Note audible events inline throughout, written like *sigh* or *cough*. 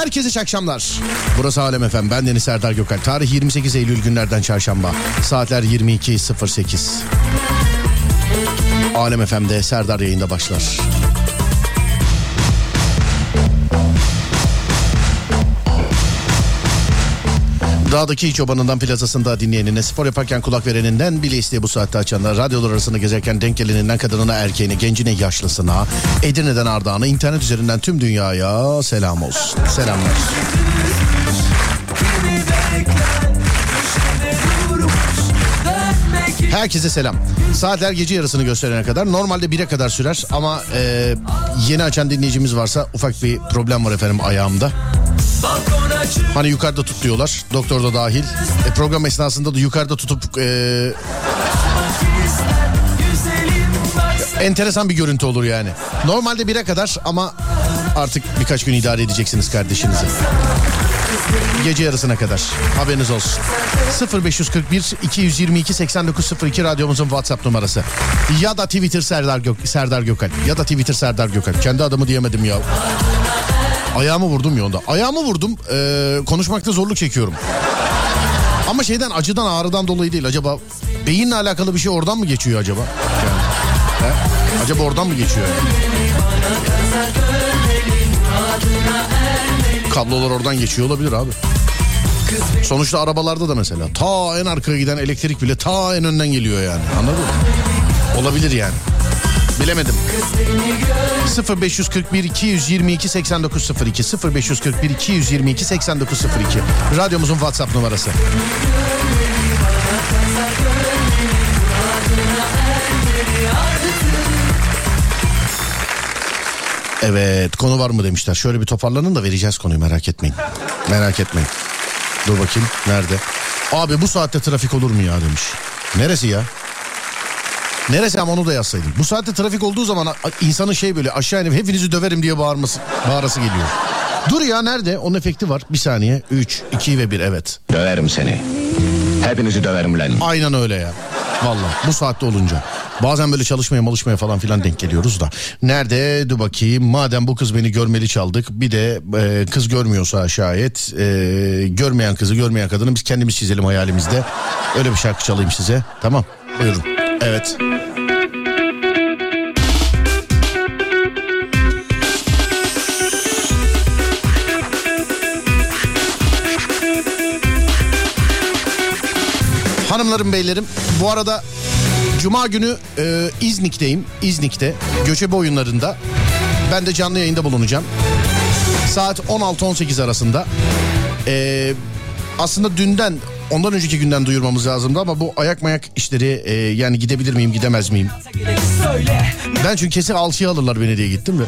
herkese iyi akşamlar. Burası Alem Efem. Ben Deniz Serdar Gökalp. Tarih 28 Eylül günlerden çarşamba. Saatler 22.08. Alem Efem'de Serdar yayında başlar. Dağdaki çobanından plazasında dinleyenine, spor yaparken kulak vereninden bile isteye bu saatte açanlar, radyolar arasında gezerken denk geleninden kadınına, erkeğine, gencine, yaşlısına, Edirne'den Ardahan'a, internet üzerinden tüm dünyaya selam olsun. Selamlar. Herkese selam. Saatler gece yarısını gösterene kadar normalde 1'e kadar sürer ama e, yeni açan dinleyicimiz varsa ufak bir problem var efendim ayağımda. balkona çık Hani yukarıda tut diyorlar doktor da dahil. E, program esnasında da yukarıda tutup e, enteresan bir görüntü olur yani. Normalde 1'e kadar ama artık birkaç gün idare edeceksiniz kardeşinizi. Gece yarısına kadar haberiniz olsun. 0541 222 8902 radyomuzun WhatsApp numarası. Ya da Twitter Serdar, Gök, Serdar Gökalp. Ya da Twitter Serdar Gökalp. Kendi adımı diyemedim ya. Ayağımı vurdum ya onda. Ayağımı vurdum. Ee, konuşmakta zorluk çekiyorum. Ama şeyden acıdan ağrıdan dolayı değil. Acaba beyinle alakalı bir şey oradan mı geçiyor acaba? Yani, he? Acaba oradan mı geçiyor? Kablolar oradan geçiyor olabilir abi. Sonuçta arabalarda da mesela ta en arkaya giden elektrik bile ta en önden geliyor yani. Anladın mı? Olabilir yani. Bilemedim. 0541 222 8902 0541 222 8902 Radyomuzun WhatsApp numarası. Evet konu var mı demişler. Şöyle bir toparlanın da vereceğiz konuyu merak etmeyin. Merak etmeyin. Dur bakayım nerede? Abi bu saatte trafik olur mu ya demiş. Neresi ya? Neresi ama onu da yazsaydın. Bu saatte trafik olduğu zaman insanın şey böyle aşağı inip hepinizi döverim diye bağırması, bağırası geliyor. Dur ya nerede? Onun efekti var. Bir saniye. 3, 2 ve 1 evet. Döverim seni. Hepinizi döverim lan. Aynen öyle ya. Vallahi bu saatte olunca. Bazen böyle çalışmaya malışmaya falan filan denk geliyoruz da. Nerede? Dur bakayım. Madem bu kız beni görmeli çaldık. Bir de e, kız görmüyorsa şayet. e, görmeyen kızı görmeyen kadını biz kendimiz çizelim hayalimizde. Öyle bir şarkı çalayım size. Tamam. Buyurun. Evet. Hanımlarım beylerim bu arada Cuma günü e, İznik'teyim. İznik'te göçebe oyunlarında. Ben de canlı yayında bulunacağım. Saat 16-18 arasında. E, aslında dünden ondan önceki günden duyurmamız lazımdı ama bu ayak mayak işleri e, yani gidebilir miyim gidemez miyim? Ben çünkü kesin alçıya alırlar beni diye gittim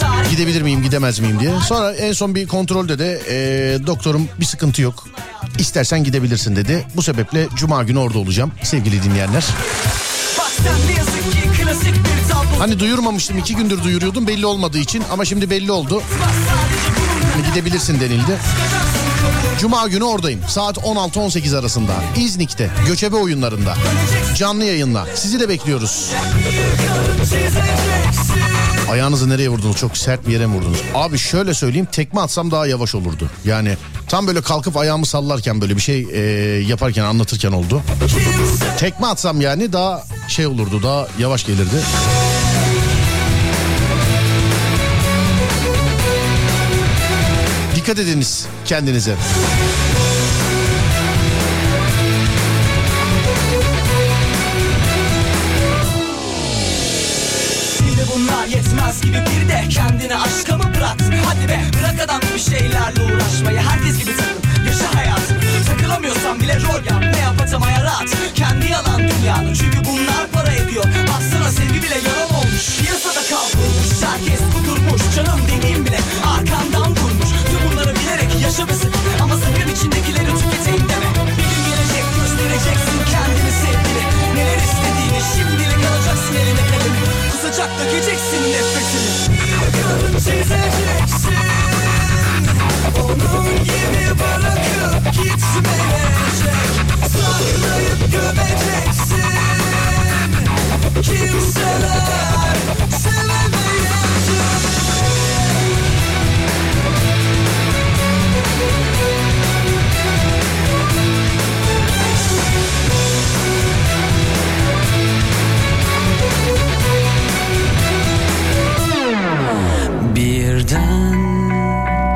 tarih Gidebilir miyim gidemez miyim diye. Sonra en son bir kontrolde de e, doktorum bir sıkıntı yok. İstersen gidebilirsin dedi. Bu sebeple cuma günü orada olacağım sevgili dinleyenler. Hani duyurmamıştım iki gündür duyuruyordum belli olmadığı için ama şimdi belli oldu. Hani gidebilirsin denildi. Cuma günü oradayım. Saat 16-18 arasında. İznik'te göçebe oyunlarında. Canlı yayınla. Sizi de bekliyoruz. Ayağınızı nereye vurdunuz? Çok sert bir yere mi vurdunuz? Abi şöyle söyleyeyim tekme atsam daha yavaş olurdu. Yani tam böyle kalkıp ayağımı sallarken böyle bir şey e, yaparken anlatırken oldu. Tekme atsam yani daha şey olurdu daha yavaş gelirdi. dikkat ediniz kendinize. yetmez gibi. Bir de kendini aşka mı bırak? Hadi be bırak adam gibi şeylerle uğraşmayı. Herkes gibi takıl yaşa hayatını Takılamıyorsan bile rol yap. Ne yapatamaya rahat. Kendi yalan dünyanı. Çünkü bunlar para ediyor. Baksana sevgi bile yalan olmuş. Piyasada kavrulmuş. Herkes kudurmuş. Canım dediğim bile. Arkandan vur yaşamızı Ama sakın içindekileri tüketeyim deme. Bir gün gelecek göstereceksin kendini sevgini Neler istediğini şimdilik alacaksın eline kalemi Kusacak dökeceksin nefretini. Yakın çizeceksin. Onun gibi bırakıp gitmeyecek. Saklayıp gömeceksin. Kimseler sen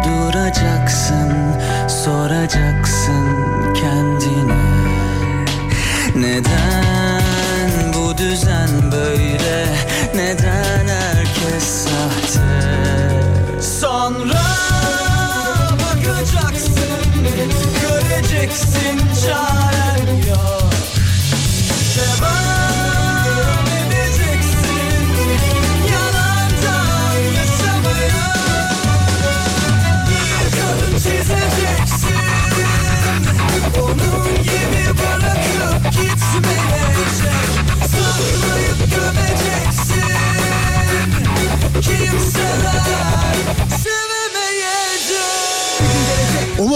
Duracaksın, soracaksın kendine. Neden bu düzen böyle, neden herkes sahte? Sonra bakacaksın Göreceksin çaren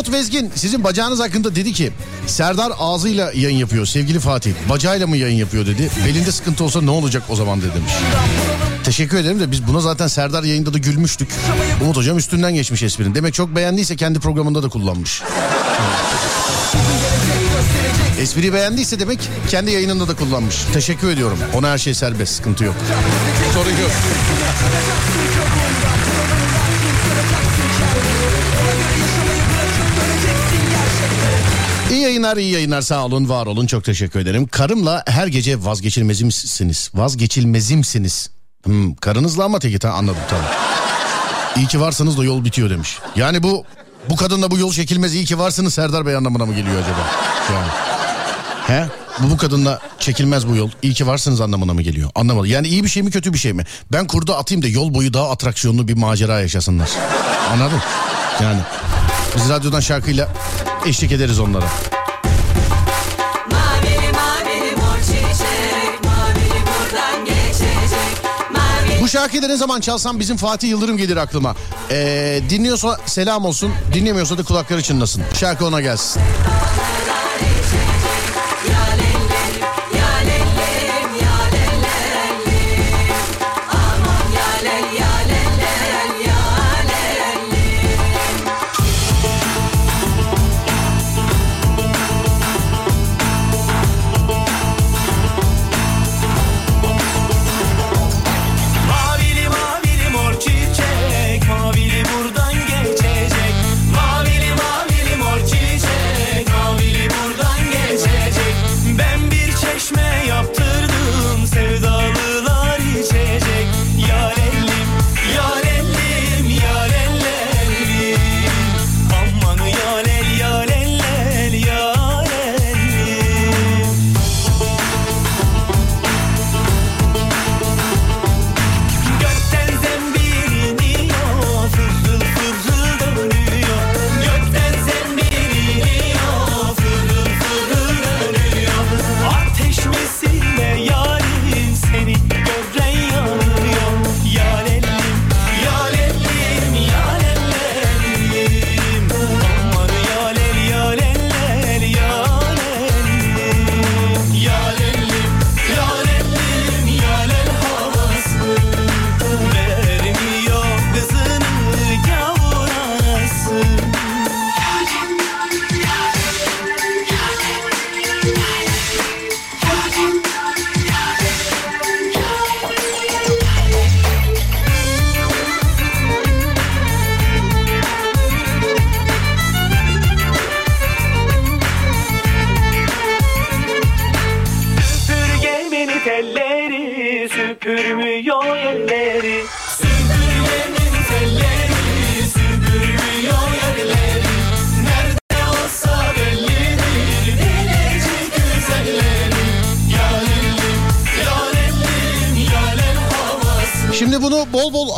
Umut Vezgin sizin bacağınız hakkında dedi ki Serdar ağzıyla yayın yapıyor sevgili Fatih. Bacağıyla mı yayın yapıyor dedi. Belinde sıkıntı olsa ne olacak o zaman dedi demiş. Teşekkür ederim de biz buna zaten Serdar yayında da gülmüştük. Umut hocam üstünden geçmiş esprinin. Demek çok beğendiyse kendi programında da kullanmış. Espriyi beğendiyse demek kendi yayınında da kullanmış. Teşekkür ediyorum. Ona her şey serbest sıkıntı yok. Sorun yok. Yayınlar iyi yayınlar sağ olun var olun çok teşekkür ederim. Karımla her gece vazgeçilmezimsiniz. Vazgeçilmezimsiniz. Hmm, karınızla ama teki ta anladım tamam. İyi ki varsınız da yol bitiyor demiş. Yani bu bu kadınla bu yol çekilmez iyi ki varsınız Serdar Bey anlamına mı geliyor acaba? Yani. He? Bu bu kadınla çekilmez bu yol. İyi ki varsınız anlamına mı geliyor? Anlamadım. Yani iyi bir şey mi kötü bir şey mi? Ben kurdu atayım da yol boyu daha atraksiyonlu bir macera yaşasınlar. Anladın? Yani biz radyodan şarkıyla eşlik ederiz onlara. Bu şarkıyı da ne zaman çalsam bizim Fatih Yıldırım gelir aklıma. Ee, dinliyorsa selam olsun. Dinlemiyorsa da kulakları çınlasın. Şarkı ona gelsin.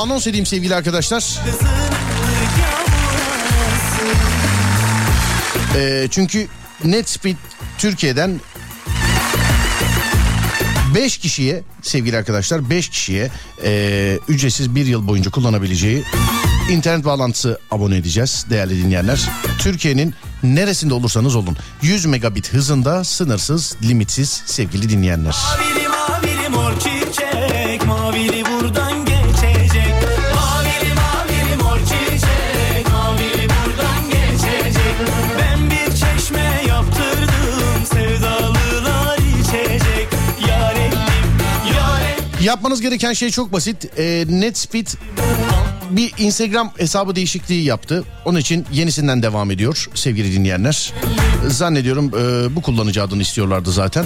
Anons edeyim sevgili arkadaşlar. Ee, çünkü NetSpeed Türkiye'den 5 kişiye sevgili arkadaşlar 5 kişiye ee, ücretsiz bir yıl boyunca kullanabileceği internet bağlantısı abone edeceğiz değerli dinleyenler. Türkiye'nin neresinde olursanız olun 100 megabit hızında sınırsız limitsiz sevgili dinleyenler. Mavili mavili mor Yapmanız gereken şey çok basit. Ee, NetSpeed bir Instagram hesabı değişikliği yaptı. Onun için yenisinden devam ediyor sevgili dinleyenler. Zannediyorum e, bu kullanıcı adını istiyorlardı zaten.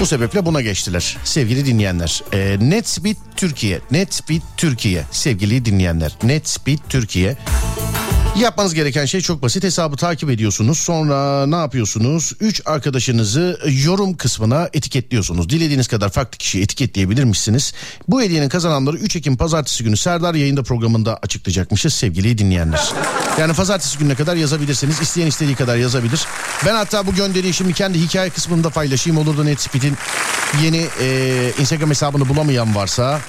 Bu sebeple buna geçtiler sevgili dinleyenler. E, NetSpeed Türkiye, NetSpeed Türkiye sevgili dinleyenler. NetSpeed Türkiye. Yapmanız gereken şey çok basit. Hesabı takip ediyorsunuz. Sonra ne yapıyorsunuz? 3 arkadaşınızı yorum kısmına etiketliyorsunuz. Dilediğiniz kadar farklı kişiyi etiketleyebilirmişsiniz. Bu hediyenin kazananları 3 Ekim pazartesi günü Serdar yayında programında açıklayacakmışız sevgili dinleyenler. Yani pazartesi gününe kadar yazabilirsiniz. İsteyen istediği kadar yazabilir. Ben hatta bu gönderiyi şimdi kendi hikaye kısmında paylaşayım. Olur da Netspeed'in yeni e, Instagram hesabını bulamayan varsa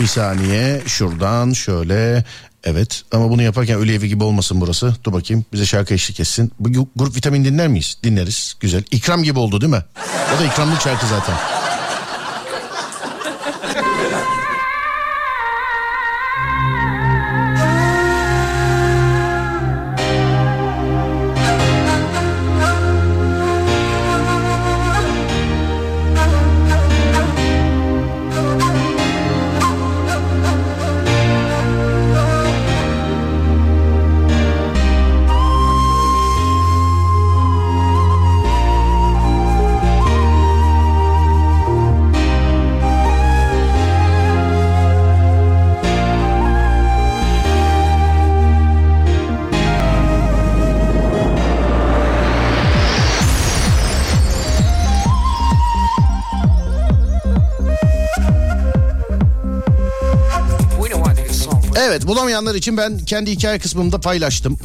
bir saniye şuradan şöyle Evet ama bunu yaparken ölü evi gibi olmasın burası. Dur bakayım bize şarkı eşlik etsin. Bu grup vitamin dinler miyiz? Dinleriz. Güzel. İkram gibi oldu değil mi? O da ikramlık şarkı zaten. Evet bulamayanlar için ben kendi hikaye kısmımda paylaştım.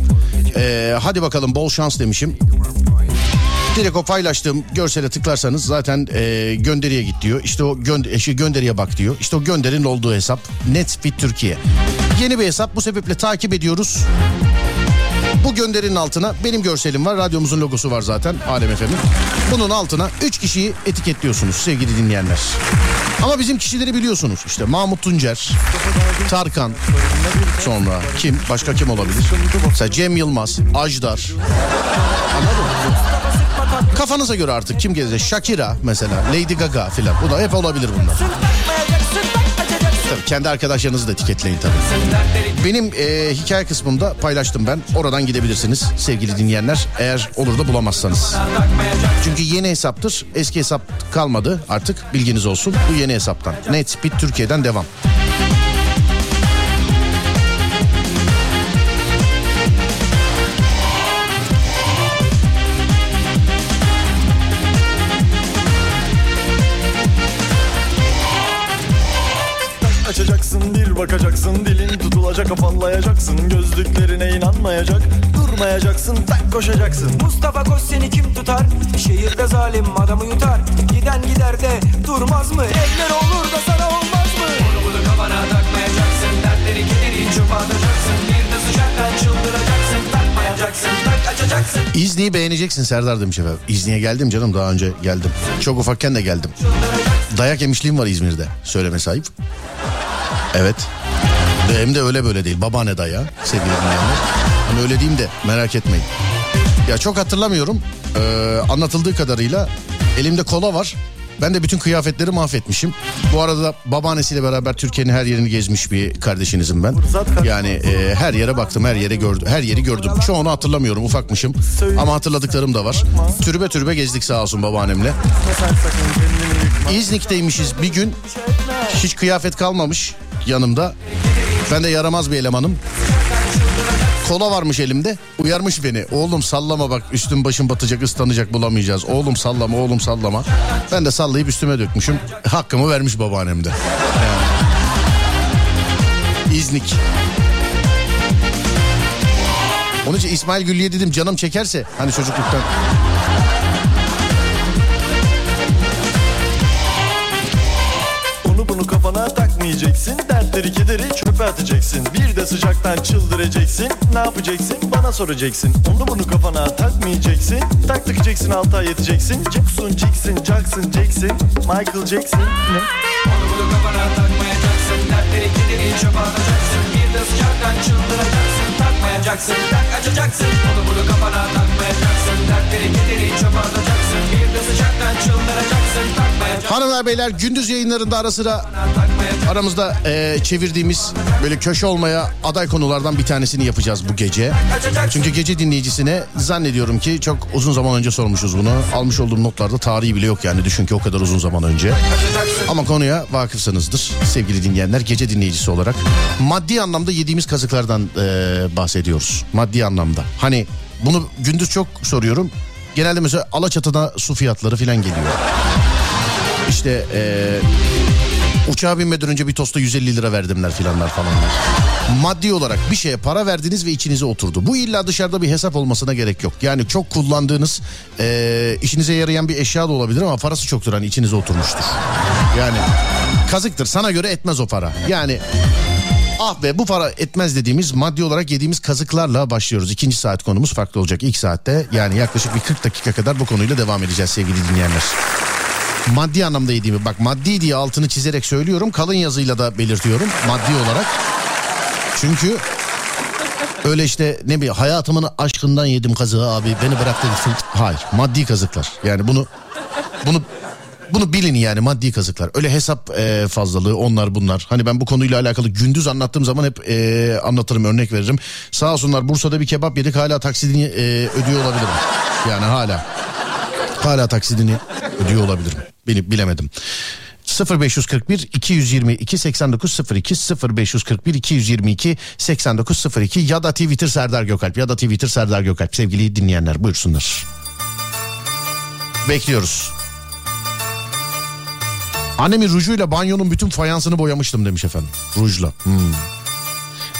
Ee, hadi bakalım bol şans demişim. Direkt o paylaştığım görsele tıklarsanız zaten e, gönderiye git diyor. İşte o gönder e, şey, gönderiye bak diyor. İşte o gönderinin olduğu hesap Netfit Türkiye. Yeni bir hesap bu sebeple takip ediyoruz. Bu gönderinin altına benim görselim var. Radyomuzun logosu var zaten Alem FM'in. Bunun altına 3 kişiyi etiketliyorsunuz sevgili dinleyenler. Ama bizim kişileri biliyorsunuz. İşte Mahmut Tuncer, Tarkan, sonra kim? Başka kim olabilir? Mesela Cem Yılmaz, Ajdar. Anladın? Kafanıza göre artık kim gelecek? Shakira mesela, Lady Gaga filan. Bu da hep olabilir bunlar. Tabii kendi arkadaşlarınızı da etiketleyin tabii. Benim e, hikaye kısmında paylaştım ben. Oradan gidebilirsiniz sevgili dinleyenler. Eğer olur da bulamazsanız. Çünkü yeni hesaptır. Eski hesap kalmadı artık bilginiz olsun. Bu yeni hesaptan. Netspeed Türkiye'den devam. Dilin tutulacak afallayacaksın Gözlüklerine inanmayacak durmayacaksın tak koşacaksın Mustafa Koç seni kim tutar? Şehirde zalim adamı yutar. Giden gider de durmaz mı? Eller olur da sana olmaz mı? Bunu bunu kafana takmayacaksın. Dertleri kederi çöpe atacaksın. Bir de sıcaktan çıldıracaksın. Takmayacaksın, tak açacaksın. İzni'yi beğeneceksin Serdar demiş efendim. İzni'ye geldim canım daha önce geldim. Çok ufakken de geldim. Dayak yemişliğim var İzmir'de. Söyleme sahip. Evet. Ve hem de öyle böyle değil. Babaanne dayağı sevgili dinleyenler. Hani öyle diyeyim de merak etmeyin. Ya çok hatırlamıyorum. Ee, anlatıldığı kadarıyla elimde kola var. Ben de bütün kıyafetleri mahvetmişim. Bu arada babaannesiyle beraber Türkiye'nin her yerini gezmiş bir kardeşinizim ben. Yani e, her yere baktım, her yere gördüm, her yeri gördüm. Çoğunu hatırlamıyorum, ufakmışım. Ama hatırladıklarım da var. Türbe türbe gezdik sağ olsun babaannemle. İznik'teymişiz bir gün. Hiç kıyafet kalmamış yanımda. Ben de yaramaz bir elemanım. Kola varmış elimde. Uyarmış beni. Oğlum sallama bak üstün başın batacak ıslanacak bulamayacağız. Oğlum sallama oğlum sallama. Ben de sallayıp üstüme dökmüşüm. Hakkımı vermiş babaannem de. Yani. İznik. Onun için İsmail Güllü'ye dedim canım çekerse hani çocukluktan. Onu bunu kafana takmayacaksın Dertleri kederi çöpe atacaksın Bir de sıcaktan çıldıracaksın Ne yapacaksın bana soracaksın Onu bunu kafana takmayacaksın Tak takacaksın altı yeteceksin Jackson Jackson Jackson Jackson Michael Jackson ne? Onu bunu kafana takmayacaksın. Dertleri kederi çöpe atacaksın. Bir de sıcaktan çıldıracaksın. Takmayacaksın, tak açacaksın. Onu bunu kafana takmayacaksın. Dertleri kederi çöpe atacaksın. Bir de sıcaktan çıldıracaksın. Takmayacaksın, Hanımlar beyler gündüz yayınlarında ara sıra aramızda e, çevirdiğimiz böyle köşe olmaya aday konulardan bir tanesini yapacağız bu gece. Çünkü gece dinleyicisine zannediyorum ki çok uzun zaman önce sormuşuz bunu. Almış olduğum notlarda tarihi bile yok yani düşün ki o kadar uzun zaman önce. Ama konuya vakıfsınızdır sevgili dinleyenler gece dinleyicisi olarak. Maddi anlamda yediğimiz kazıklardan e, bahsediyoruz. Maddi anlamda. Hani bunu gündüz çok soruyorum. Genelde mesela Alaçatı'da su fiyatları falan geliyor. İşte eee uçağa binmeden önce bir tosta 150 lira verdimler filanlar falanlar. Maddi olarak bir şeye para verdiniz ve içinize oturdu. Bu illa dışarıda bir hesap olmasına gerek yok. Yani çok kullandığınız eee, işinize yarayan bir eşya da olabilir ama parası çoktur hani içinize oturmuştur. Yani kazıktır sana göre etmez o para. Yani Ah be bu para etmez dediğimiz maddi olarak yediğimiz kazıklarla başlıyoruz. İkinci saat konumuz farklı olacak. İlk saatte yani yaklaşık bir 40 dakika kadar bu konuyla devam edeceğiz sevgili dinleyenler. Maddi anlamda yediğimi bak maddi diye altını çizerek söylüyorum. Kalın yazıyla da belirtiyorum maddi olarak. Çünkü öyle işte ne bileyim hayatımın aşkından yedim kazığı abi beni bıraktı gitsin. Hayır maddi kazıklar yani bunu bunu bunu bilin yani maddi kazıklar. Öyle hesap e, fazlalığı onlar bunlar. Hani ben bu konuyla alakalı gündüz anlattığım zaman hep e, anlatırım örnek veririm. Sağ olsunlar Bursa'da bir kebap yedik hala taksidini e, ödüyor olabilirim. Yani hala. Hala taksidini ödüyor olabilirim. Beni bilemedim. 0541 222 8902 0541 222 8902 ya da Twitter Serdar Gökalp ya da Twitter Serdar Gökalp sevgili dinleyenler buyursunlar. Bekliyoruz. Annemin rujuyla banyonun bütün fayansını boyamıştım demiş efendim. Rujla. Hmm.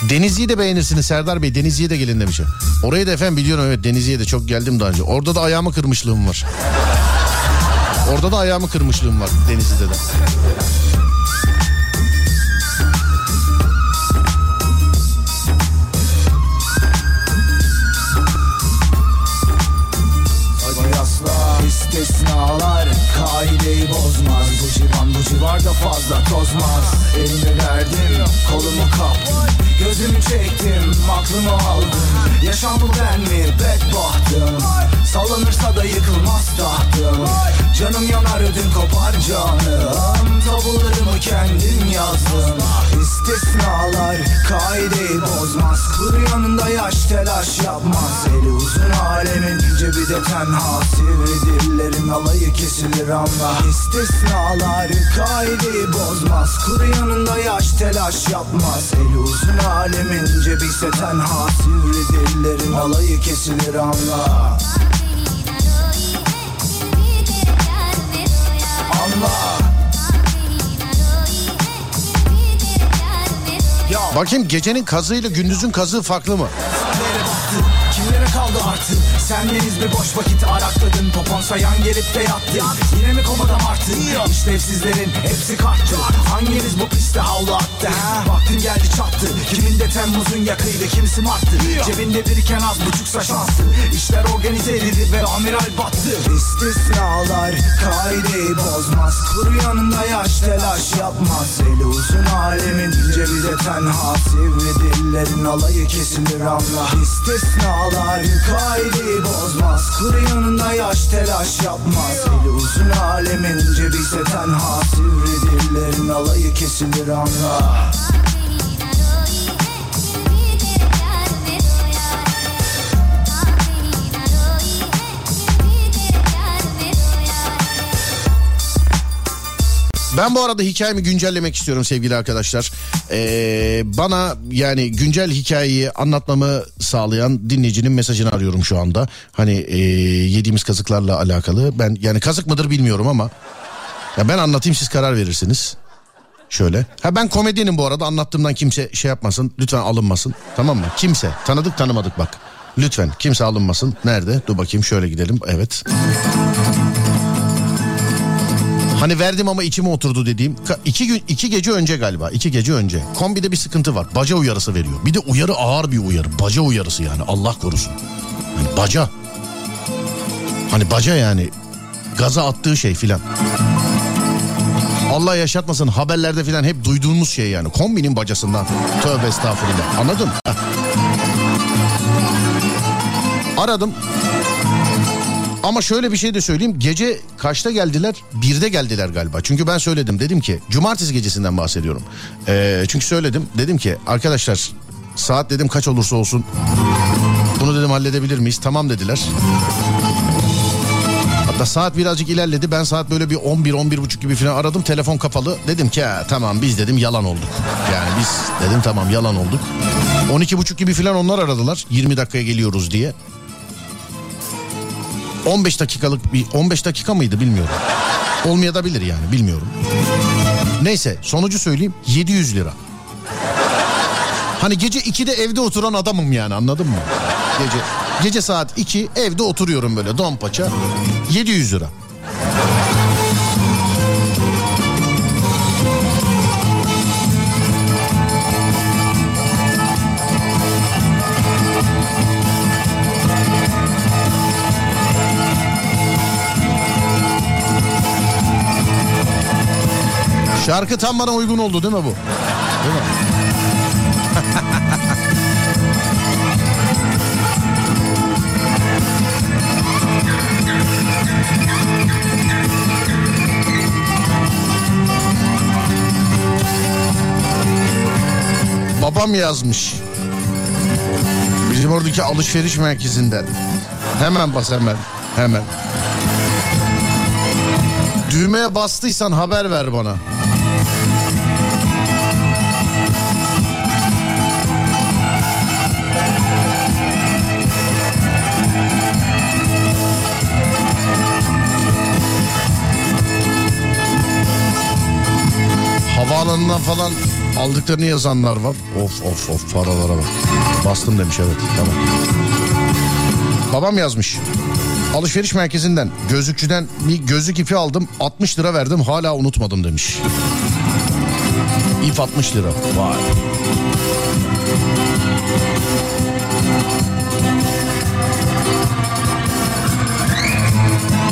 Denizli'yi de beğenirsiniz Serdar Bey. Denizli'ye de gelin demiş. Orayı da efendim biliyorum evet Denizli'ye de çok geldim daha önce. Orada da ayağımı kırmışlığım var. Orada da ayağımı kırmışlığım var Denizli'de de. İstisnalar kaideyi bozmaz. Bu civan bu civarda fazla tozmaz. Elimi verdim kolumu kaptım. Gözümü çektim aklımı aldım. Yaşam bu ben mi? Bedbahtım. Sallanırsa da yıkılmaz tahtım. Canım yanar ödüm kopar canım. Tabularımı kendim yazdım. İstisnalar kaideyi bozmaz. Kuru yanında yaş telaş yapmaz. Eli uzun alemin cebi de tenha Sivri dillerin alayı kesilir anla İstisnalar kaideyi bozmaz. Kuru yanında yaş telaş yapmaz. Eli uzun alemin cebi ise tenha. Sivri dillerin alayı kesilir anla. Anla. Bakayım gecenin kazığıyla gündüzün kazığı farklı mı? Artı? Sendeniz bir boş vakit arakladın. Popon sayan gelip de yattı Yine mi komada martın? İşlevsizlerin hepsi kalktı Hanginiz bu piste havlu attı? Ha? Vaktin geldi çattı. Kiminde Temmuz'un yakıydı? Kimisi Mart'tı? Cebinde biriken az buçuksa şanstı İşler organize edildi ve amiral battı. İstisnalar kaideyi bozmaz. Kuru yanında yaş telaş yapmaz. Eli uzun alemin cebi de tenha. Sivri dillerin alayı kesilir anla İstisnalar kaideyi bozmaz. Kuru yanında yaş telaş yapmaz. Eli uzun alemin cebi ise tenha. Sivri dillerin alayı kesilir anla Ben bu arada hikayemi güncellemek istiyorum sevgili arkadaşlar. Ee, bana yani güncel hikayeyi anlatmamı sağlayan dinleyicinin mesajını arıyorum şu anda. Hani ee, yediğimiz kazıklarla alakalı. Ben yani kazık mıdır bilmiyorum ama ya ben anlatayım siz karar verirsiniz. Şöyle. Ha ben komedyenim bu arada anlattığımdan kimse şey yapmasın. Lütfen alınmasın. Tamam mı? Kimse. Tanıdık tanımadık bak. Lütfen kimse alınmasın. Nerede? Dur bakayım şöyle gidelim. Evet. Hani verdim ama içime oturdu dediğim iki gün iki gece önce galiba iki gece önce kombide bir sıkıntı var. Baca uyarısı veriyor. Bir de uyarı ağır bir uyarı baca uyarısı yani Allah korusun. Yani baca. Hani baca yani gaza attığı şey filan. Allah yaşatmasın haberlerde filan hep duyduğumuz şey yani kombinin bacasından. Tövbe estağfurullah. Anladın Heh. aradım Ama şöyle bir şey de söyleyeyim. Gece kaçta geldiler? Birde geldiler galiba. Çünkü ben söyledim. Dedim ki cumartesi gecesinden bahsediyorum. Ee, çünkü söyledim. Dedim ki arkadaşlar saat dedim kaç olursa olsun bunu dedim halledebilir miyiz? Tamam dediler. Hatta saat birazcık ilerledi. Ben saat böyle bir 11 11 buçuk gibi falan aradım. Telefon kapalı. Dedim ki tamam biz dedim yalan olduk. Yani biz dedim tamam yalan olduk. 12 buçuk gibi falan onlar aradılar. 20 dakikaya geliyoruz diye. 15 dakikalık bir 15 dakika mıydı bilmiyorum. Olmayabilir yani bilmiyorum. Neyse sonucu söyleyeyim 700 lira. Hani gece 2'de evde oturan adamım yani anladın mı? Gece gece saat 2 evde oturuyorum böyle don paça 700 lira. Şarkı tam bana uygun oldu değil mi bu? Değil mi? Babam yazmış. Bizim oradaki alışveriş merkezinden. Hemen bas hemen. Hemen. Düğmeye bastıysan haber ver bana. Havaalanından falan aldıklarını yazanlar var. Of of of paralara bak. Bastım demiş evet tamam. Babam yazmış. Alışveriş merkezinden gözlükçüden bir gözlük ipi aldım 60 lira verdim hala unutmadım demiş. İp 60 lira. Vay.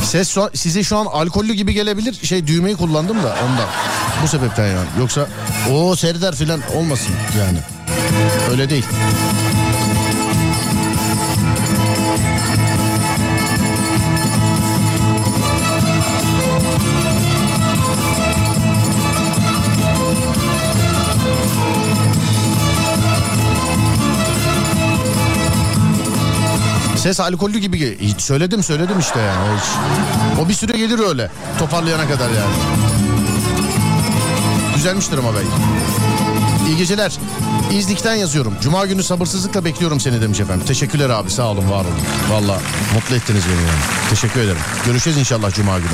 Ses şu- size şu an alkollü gibi gelebilir. Şey düğmeyi kullandım da ondan. Bu sebepten yani. Yoksa o Serdar filan olmasın yani. Öyle değil. Ses alkollü gibi. söyledim söyledim işte yani. O bir süre gelir öyle. Toparlayana kadar yani. Düzelmiştir ama belki. İyi geceler. İzlik'ten yazıyorum. Cuma günü sabırsızlıkla bekliyorum seni demiş efendim. Teşekkürler abi sağ olun var olun. Valla mutlu ettiniz beni yani. Teşekkür ederim. Görüşeceğiz inşallah Cuma günü.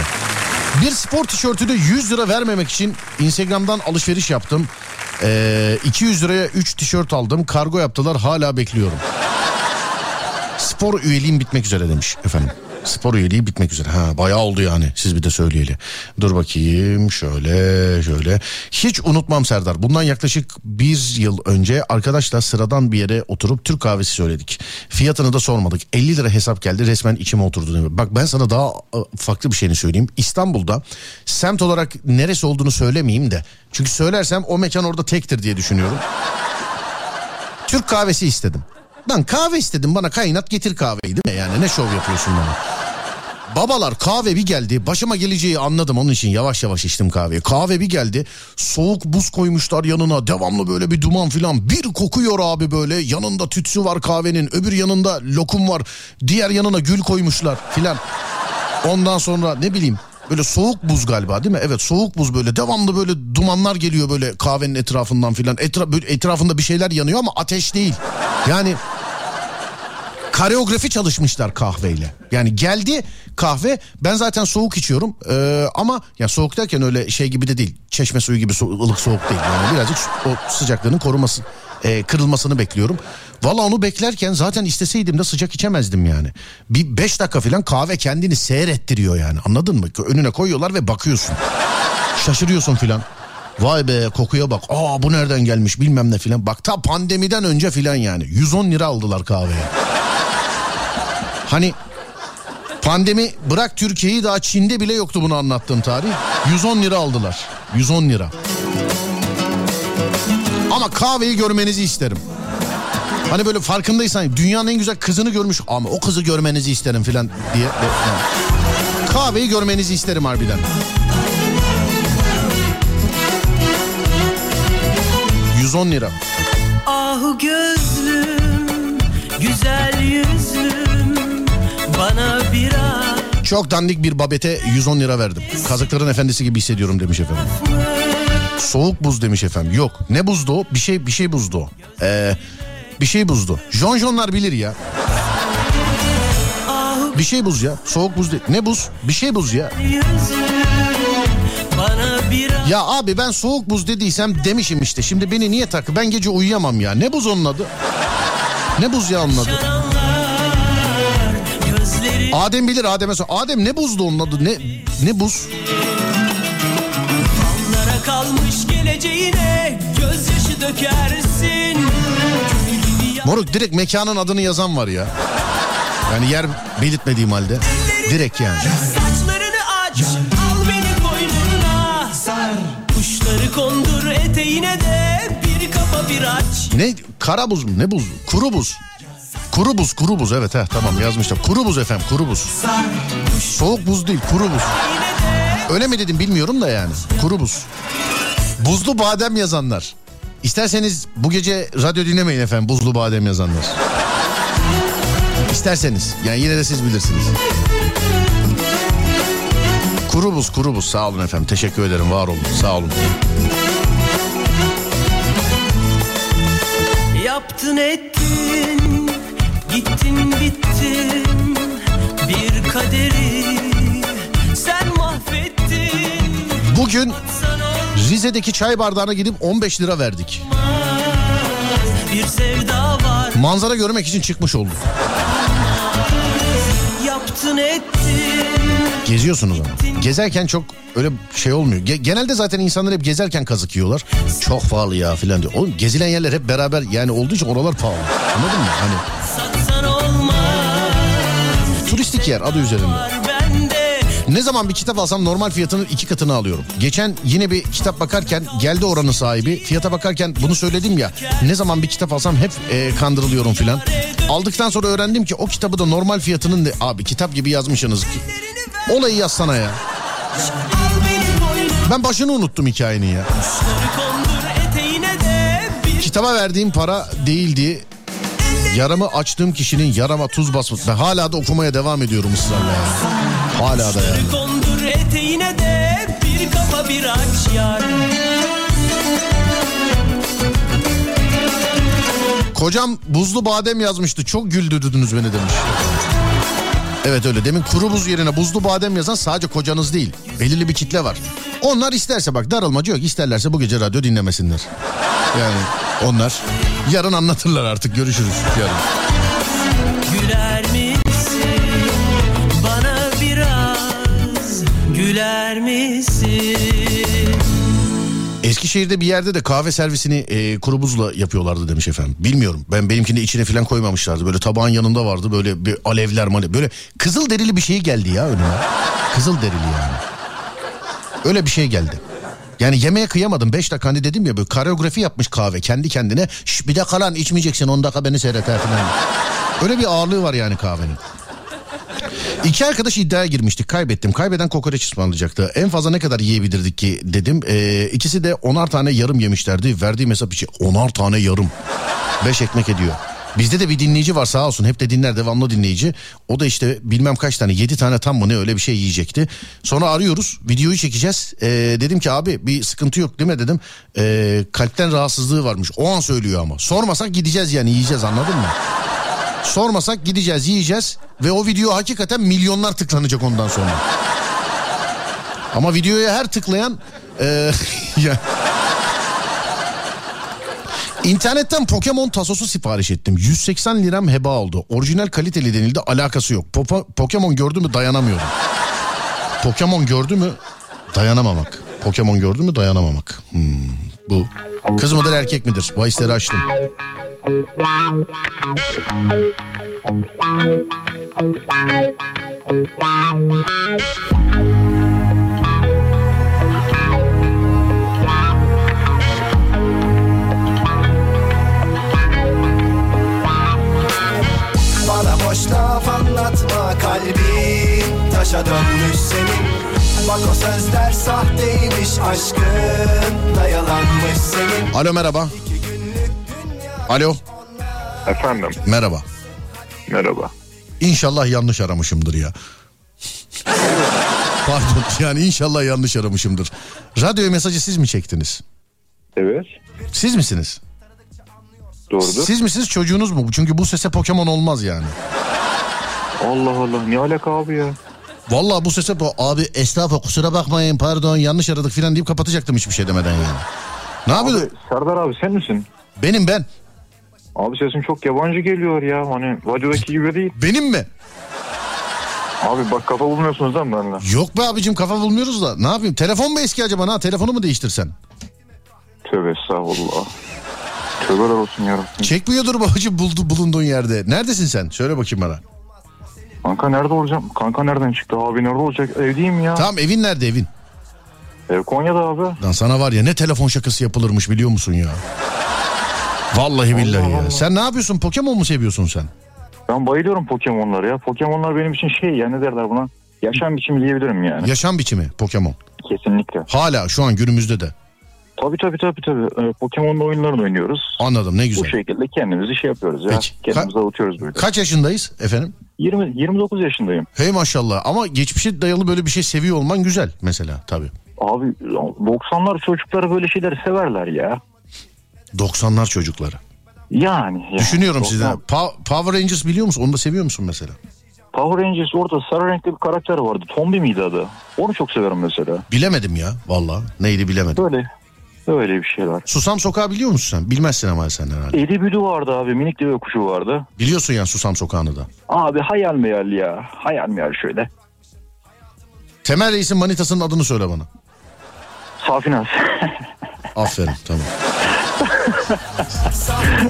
Bir spor tişörtüne 100 lira vermemek için Instagram'dan alışveriş yaptım. Ee, 200 liraya 3 tişört aldım. Kargo yaptılar hala bekliyorum. Spor üyeliğim bitmek üzere demiş efendim. Spor üyeliği bitmek üzere. Ha bayağı oldu yani siz bir de söyleyeli. Dur bakayım şöyle şöyle. Hiç unutmam Serdar. Bundan yaklaşık bir yıl önce arkadaşla sıradan bir yere oturup Türk kahvesi söyledik. Fiyatını da sormadık. 50 lira hesap geldi resmen içime oturdu. Bak ben sana daha e, farklı bir şeyini söyleyeyim. İstanbul'da semt olarak neresi olduğunu söylemeyeyim de. Çünkü söylersem o mekan orada tektir diye düşünüyorum. Türk kahvesi istedim. Ben kahve istedim bana kaynat getir kahveyi değil mi? Yani ne şov yapıyorsun bana? Babalar kahve bir geldi. Başıma geleceği anladım onun için yavaş yavaş içtim kahveyi. Kahve bir geldi. Soğuk buz koymuşlar yanına. Devamlı böyle bir duman filan. Bir kokuyor abi böyle. Yanında tütsü var kahvenin. Öbür yanında lokum var. Diğer yanına gül koymuşlar filan. Ondan sonra ne bileyim böyle soğuk buz galiba değil mi? Evet soğuk buz böyle devamlı böyle dumanlar geliyor böyle kahvenin etrafından filan. Etra böyle etrafında bir şeyler yanıyor ama ateş değil. Yani kareografi çalışmışlar kahveyle. Yani geldi kahve ben zaten soğuk içiyorum Ee, ama ya soğuk derken öyle şey gibi de değil. Çeşme suyu gibi so- ılık soğuk değil. Yani birazcık o sıcaklığının koruması e, kırılmasını bekliyorum. Valla onu beklerken zaten isteseydim de sıcak içemezdim yani. Bir beş dakika falan kahve kendini seyrettiriyor yani anladın mı? Önüne koyuyorlar ve bakıyorsun. Şaşırıyorsun filan. Vay be kokuya bak. Aa bu nereden gelmiş bilmem ne filan. Bak ta pandemiden önce filan yani. 110 lira aldılar kahveye. Hani pandemi bırak Türkiye'yi daha Çin'de bile yoktu bunu anlattığım tarih. 110 lira aldılar. 110 lira. Ama kahveyi görmenizi isterim. Hani böyle farkındaysan dünyanın en güzel kızını görmüş ama o kızı görmenizi isterim filan diye. Yani. Kahveyi görmenizi isterim harbiden. 110 lira. Ahu gözlüm, güzel yüzlüm, bana biraz Çok dandik bir babete 110 lira verdim. Kazıkların efendisi gibi hissediyorum demiş efendim. Soğuk buz demiş efendim. Yok. Ne buzdu o? Bir şey bir şey buzdu. Ee, bir şey buzdu. Jonjonlar bilir ya. Bir şey buz ya. Soğuk buz değil. Ne buz? Bir şey buz ya. Ya abi ben soğuk buz dediysem demişim işte. Şimdi beni niye takı? Ben gece uyuyamam ya. Ne buz onun adı? Ne buz ya onun adı? Adem bilir Adem'e sor. Adem ne buzdu onun adı? Ne ne buz? Kalmış geleceğine gözyaşı dökersin. Moruk direkt mekanın adını yazan var ya. Yani yer belirtmediğim halde. Direkt yani. Saçlarını aç, al beni koynuna. Sar, kuşları kondur eteğine de bir kapa bir aç. Ne kara buz mu? Ne buz? Kuru buz. Kuru buz, kuru buz evet ha tamam yazmışlar. Kuru buz efendim, kuru buz. Soğuk buz değil, kuru buz. Öyle mi dedim bilmiyorum da yani. Kuru buz. Buzlu badem yazanlar. İsterseniz bu gece radyo dinlemeyin efendim buzlu badem yazanlar. İsterseniz yani yine de siz bilirsiniz. Kuru buz, kuru buz sağ olun efendim. Teşekkür ederim, var olun, sağ olun. Yaptın ettin, gittin bittin. Bir kaderi Bugün Rize'deki çay bardağına gidip 15 lira verdik. bir sevda var. Manzara görmek için çıkmış olduk. Yaptın ettin. Geziyorsunuz ama. Gezerken çok öyle şey olmuyor. Ge- genelde zaten insanlar hep gezerken kazık yiyorlar. Çok pahalı ya filan diyor. Oğlum gezilen yerler hep beraber yani olduğu için oralar pahalı. Anladın mı? Hani turistik yer adı üzerinde. Ne zaman bir kitap alsam normal fiyatının iki katını alıyorum. Geçen yine bir kitap bakarken geldi oranın sahibi. Fiyata bakarken bunu söyledim ya. Ne zaman bir kitap alsam hep e, kandırılıyorum filan. Aldıktan sonra öğrendim ki o kitabı da normal fiyatının de abi kitap gibi yazmışsınız. Olayı yazsana ya. Ben başını unuttum hikayenin ya. Kitaba verdiğim para değildi. Yaramı açtığım kişinin yarama tuz basması. Ben hala da okumaya devam ediyorum ısrarla ya. Hala da yani. kondur eteğine de bir kafa bir aç yar. Kocam buzlu badem yazmıştı. Çok güldürdünüz beni demiş. Evet öyle. Demin kuru buz yerine buzlu badem yazan sadece kocanız değil. Belirli bir kitle var. Onlar isterse bak darılmacı yok. İsterlerse bu gece radyo dinlemesinler. Yani onlar *laughs* yarın anlatırlar artık. Görüşürüz yarın. Güler misin bana biraz güler misin? Eskişehir'de bir yerde de kahve servisini e, kuru buzla yapıyorlardı demiş efendim. Bilmiyorum. Ben benimkini içine falan koymamışlardı. Böyle tabağın yanında vardı böyle bir alevler male. Böyle kızıl derili bir şey geldi ya önüme. Kızıl derili yani. Öyle bir şey geldi. Yani yemeğe kıyamadım. 5 dakika hani dedim ya böyle koreografi yapmış kahve kendi kendine. Şş, bir dakika lan içmeyeceksin 10 dakika beni seyret falan. Öyle bir ağırlığı var yani kahvenin. İki arkadaş iddiaya girmiştik kaybettim. Kaybeden kokoreç ısmarlayacaktı. En fazla ne kadar yiyebilirdik ki dedim. Ee, ikisi de onar tane yarım yemişlerdi. Verdiğim hesap için onar tane yarım. Beş ekmek ediyor. Bizde de bir dinleyici var sağ olsun hep de dinler devamlı dinleyici. O da işte bilmem kaç tane yedi tane tam mı ne öyle bir şey yiyecekti. Sonra arıyoruz videoyu çekeceğiz. Ee, dedim ki abi bir sıkıntı yok değil mi dedim. Ee, kalpten rahatsızlığı varmış o an söylüyor ama. Sormasak gideceğiz yani yiyeceğiz anladın mı? Sormasak gideceğiz yiyeceğiz ve o video hakikaten milyonlar tıklanacak ondan sonra. Ama videoya her tıklayan e, *laughs* ya İnternetten Pokemon tasosu sipariş ettim. 180 liram heba oldu. Orijinal kaliteli denildi alakası yok. Popo- Pokemon gördü mü dayanamıyorum. Pokemon gördü mü dayanamamak. Pokemon gördü mü dayanamamak. Hmm, bu kız mıdır erkek midir? Bahisleri açtım. Laf anlatma kalbin taşa dönmüş senin Bak o sözler sahteymiş aşkın da yalanmış senin Alo merhaba. Alo Efendim merhaba. merhaba. İnşallah yanlış aramışımdır ya. *laughs* Pardon yani inşallah yanlış aramışımdır. Radyo mesajı siz mi çektiniz? Evet Siz misiniz? doğrudur. Siz misiniz çocuğunuz mu? Çünkü bu sese Pokemon olmaz yani. Allah Allah ne alaka abi ya? Vallahi bu sese po- abi estağfurullah kusura bakmayın pardon yanlış aradık filan deyip kapatacaktım hiçbir şey demeden yani. Ne yapıyorsun? Serdar abi sen misin? Benim ben. Abi sesin çok yabancı geliyor ya. Hani radyodaki gibi değil. Benim mi? Abi bak kafa bulmuyorsunuz lan benimle. Yok be abicim kafa bulmuyoruz da. Ne yapayım? Telefon mu eski acaba? Ha telefonu mu değiştirsen? Tövbe estağfurullah. Tövbeler olsun yarabbim. Çekmiyordur babacım buldu, bulunduğun yerde. Neredesin sen? Söyle bakayım bana. Kanka nerede olacağım? Kanka nereden çıktı? Abi nerede olacak? Evdeyim ya. Tamam evin nerede evin? Ev Konya'da abi. Lan sana var ya ne telefon şakası yapılırmış biliyor musun ya? Vallahi billahi ya. Sen ne yapıyorsun? Pokemon mu seviyorsun sen? Ben bayılıyorum Pokemon'lara ya. Pokemon'lar benim için şey ya ne derler buna? Yaşam biçimi diyebilirim yani. Yaşam biçimi Pokemon. Kesinlikle. Hala şu an günümüzde de. Tabii tabii tabii tabii. Ee, Pokemon'la oyunlarını oynuyoruz. Anladım ne Bu güzel. şekilde kendimizi şey yapıyoruz ya. Peki. Kendimizi avutuyoruz böyle. Kaç yaşındayız efendim? 20, 29 yaşındayım. Hey maşallah ama geçmişe dayalı böyle bir şey seviyor olman güzel mesela tabii. Abi 90'lar çocukları böyle şeyleri severler ya. 90'lar çocukları. Yani. yani. Düşünüyorum 90 sizden. Pa- Power Rangers biliyor musun? Onu da seviyor musun mesela? Power Rangers orada sarı renkli bir karakter vardı. Tombi miydi adı? Onu çok severim mesela. Bilemedim ya valla. Neydi bilemedim. Böyle. Öyle bir şeyler. Susam Sokağı biliyor musun sen? Bilmezsin ama sen herhalde. Edi Büdü vardı abi. Minik deve kuşu vardı. Biliyorsun yani Susam Sokağı'nı da. Abi hayal meyal ya. Hayal meyal şöyle. Temel Reis'in manitasının adını söyle bana. Safinaz. *laughs* Aferin tamam.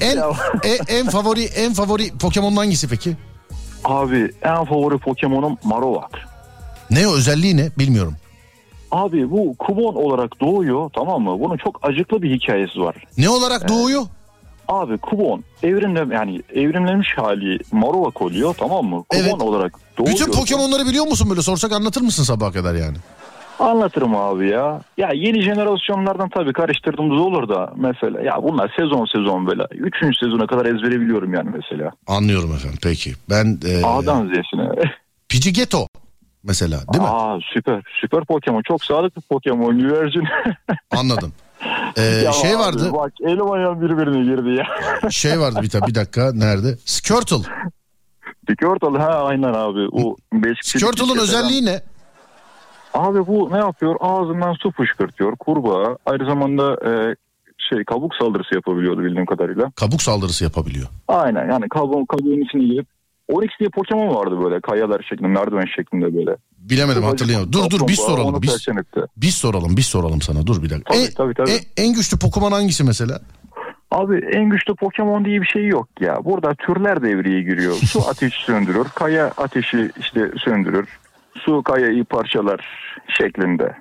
*laughs* en, e- en favori en favori Pokemon'un hangisi peki? abi en favori Pokemon'um Marowak. Ne özelliği ne bilmiyorum. Abi bu Kubon olarak doğuyor tamam mı? Bunun çok acıklı bir hikayesi var. Ne olarak doğuyor? Abi Kubon evrimle yani evrimlenmiş hali Marowak oluyor tamam mı? Kubon Evet. olarak doğuyor. Bütün Pokemon'ları biliyor musun böyle sorsak anlatır mısın sabaha kadar yani? Anlatırım abi ya. Ya yeni jenerasyonlardan tabii karıştırdığımız olur da mesela ya bunlar sezon sezon böyle. Üçüncü sezona kadar ezbere biliyorum yani mesela. Anlıyorum efendim peki. Ben e, A'dan Z'sine. Pidgeotto mesela değil mi? Aa süper süper Pokemon çok sağlıklı Pokemon güvercin. *laughs* Anladım. E, Ya şey abi, vardı. Bak elim ayağım birbirine girdi ya. *laughs* Şey vardı bir, bir dakika nerede? Squirtle. Squirtle ha aynen abi. O şeyden. özelliği ne? Abi bu ne yapıyor? Ağzından su fışkırtıyor. Kurbağa. Aynı zamanda e, şey kabuk saldırısı yapabiliyordu bildiğim kadarıyla. Kabuk saldırısı yapabiliyor. Aynen yani kabuğun, kabuğun içine girip Oryx diye Pokemon vardı böyle kayalar şeklinde merdiven şeklinde böyle. Bilemedim hatırlayamadım. Dur dur biz soralım. Biz, biz soralım biz soralım sana dur bir dakika. Tabii, En- tabii, tabii. En, en güçlü Pokemon hangisi mesela? Abi en güçlü Pokemon diye bir şey yok ya. Burada türler devreye giriyor. Su *laughs* ateşi söndürür. Kaya ateşi işte söndürür. Su kayayı parçalar şeklinde.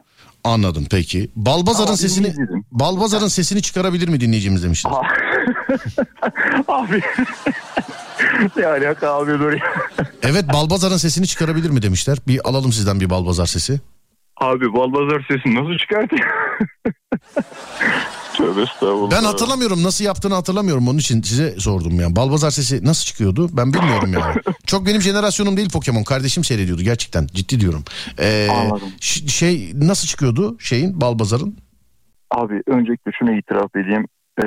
Anladım peki. Balbazar'ın Abi, sesini. Balbazar'ın sesini çıkarabilir mi dinleyicimiz demişler. *laughs* abi. Ne alaka abi ya. Evet Balbazar'ın sesini çıkarabilir mi demişler. Bir alalım sizden bir Balbazar sesi. Abi Balbazar sesini nasıl çıkartıyor? Tövbe estağfurullah. Ben hatırlamıyorum nasıl yaptığını hatırlamıyorum onun için size sordum ya. Balbazar sesi nasıl çıkıyordu ben bilmiyorum yani. Çok benim jenerasyonum değil Pokemon kardeşim seyrediyordu gerçekten ciddi diyorum. Ee, Anladım. ş- şey nasıl çıkıyordu şeyin Balbazar'ın? Abi öncelikle şunu itiraf edeyim. Ee,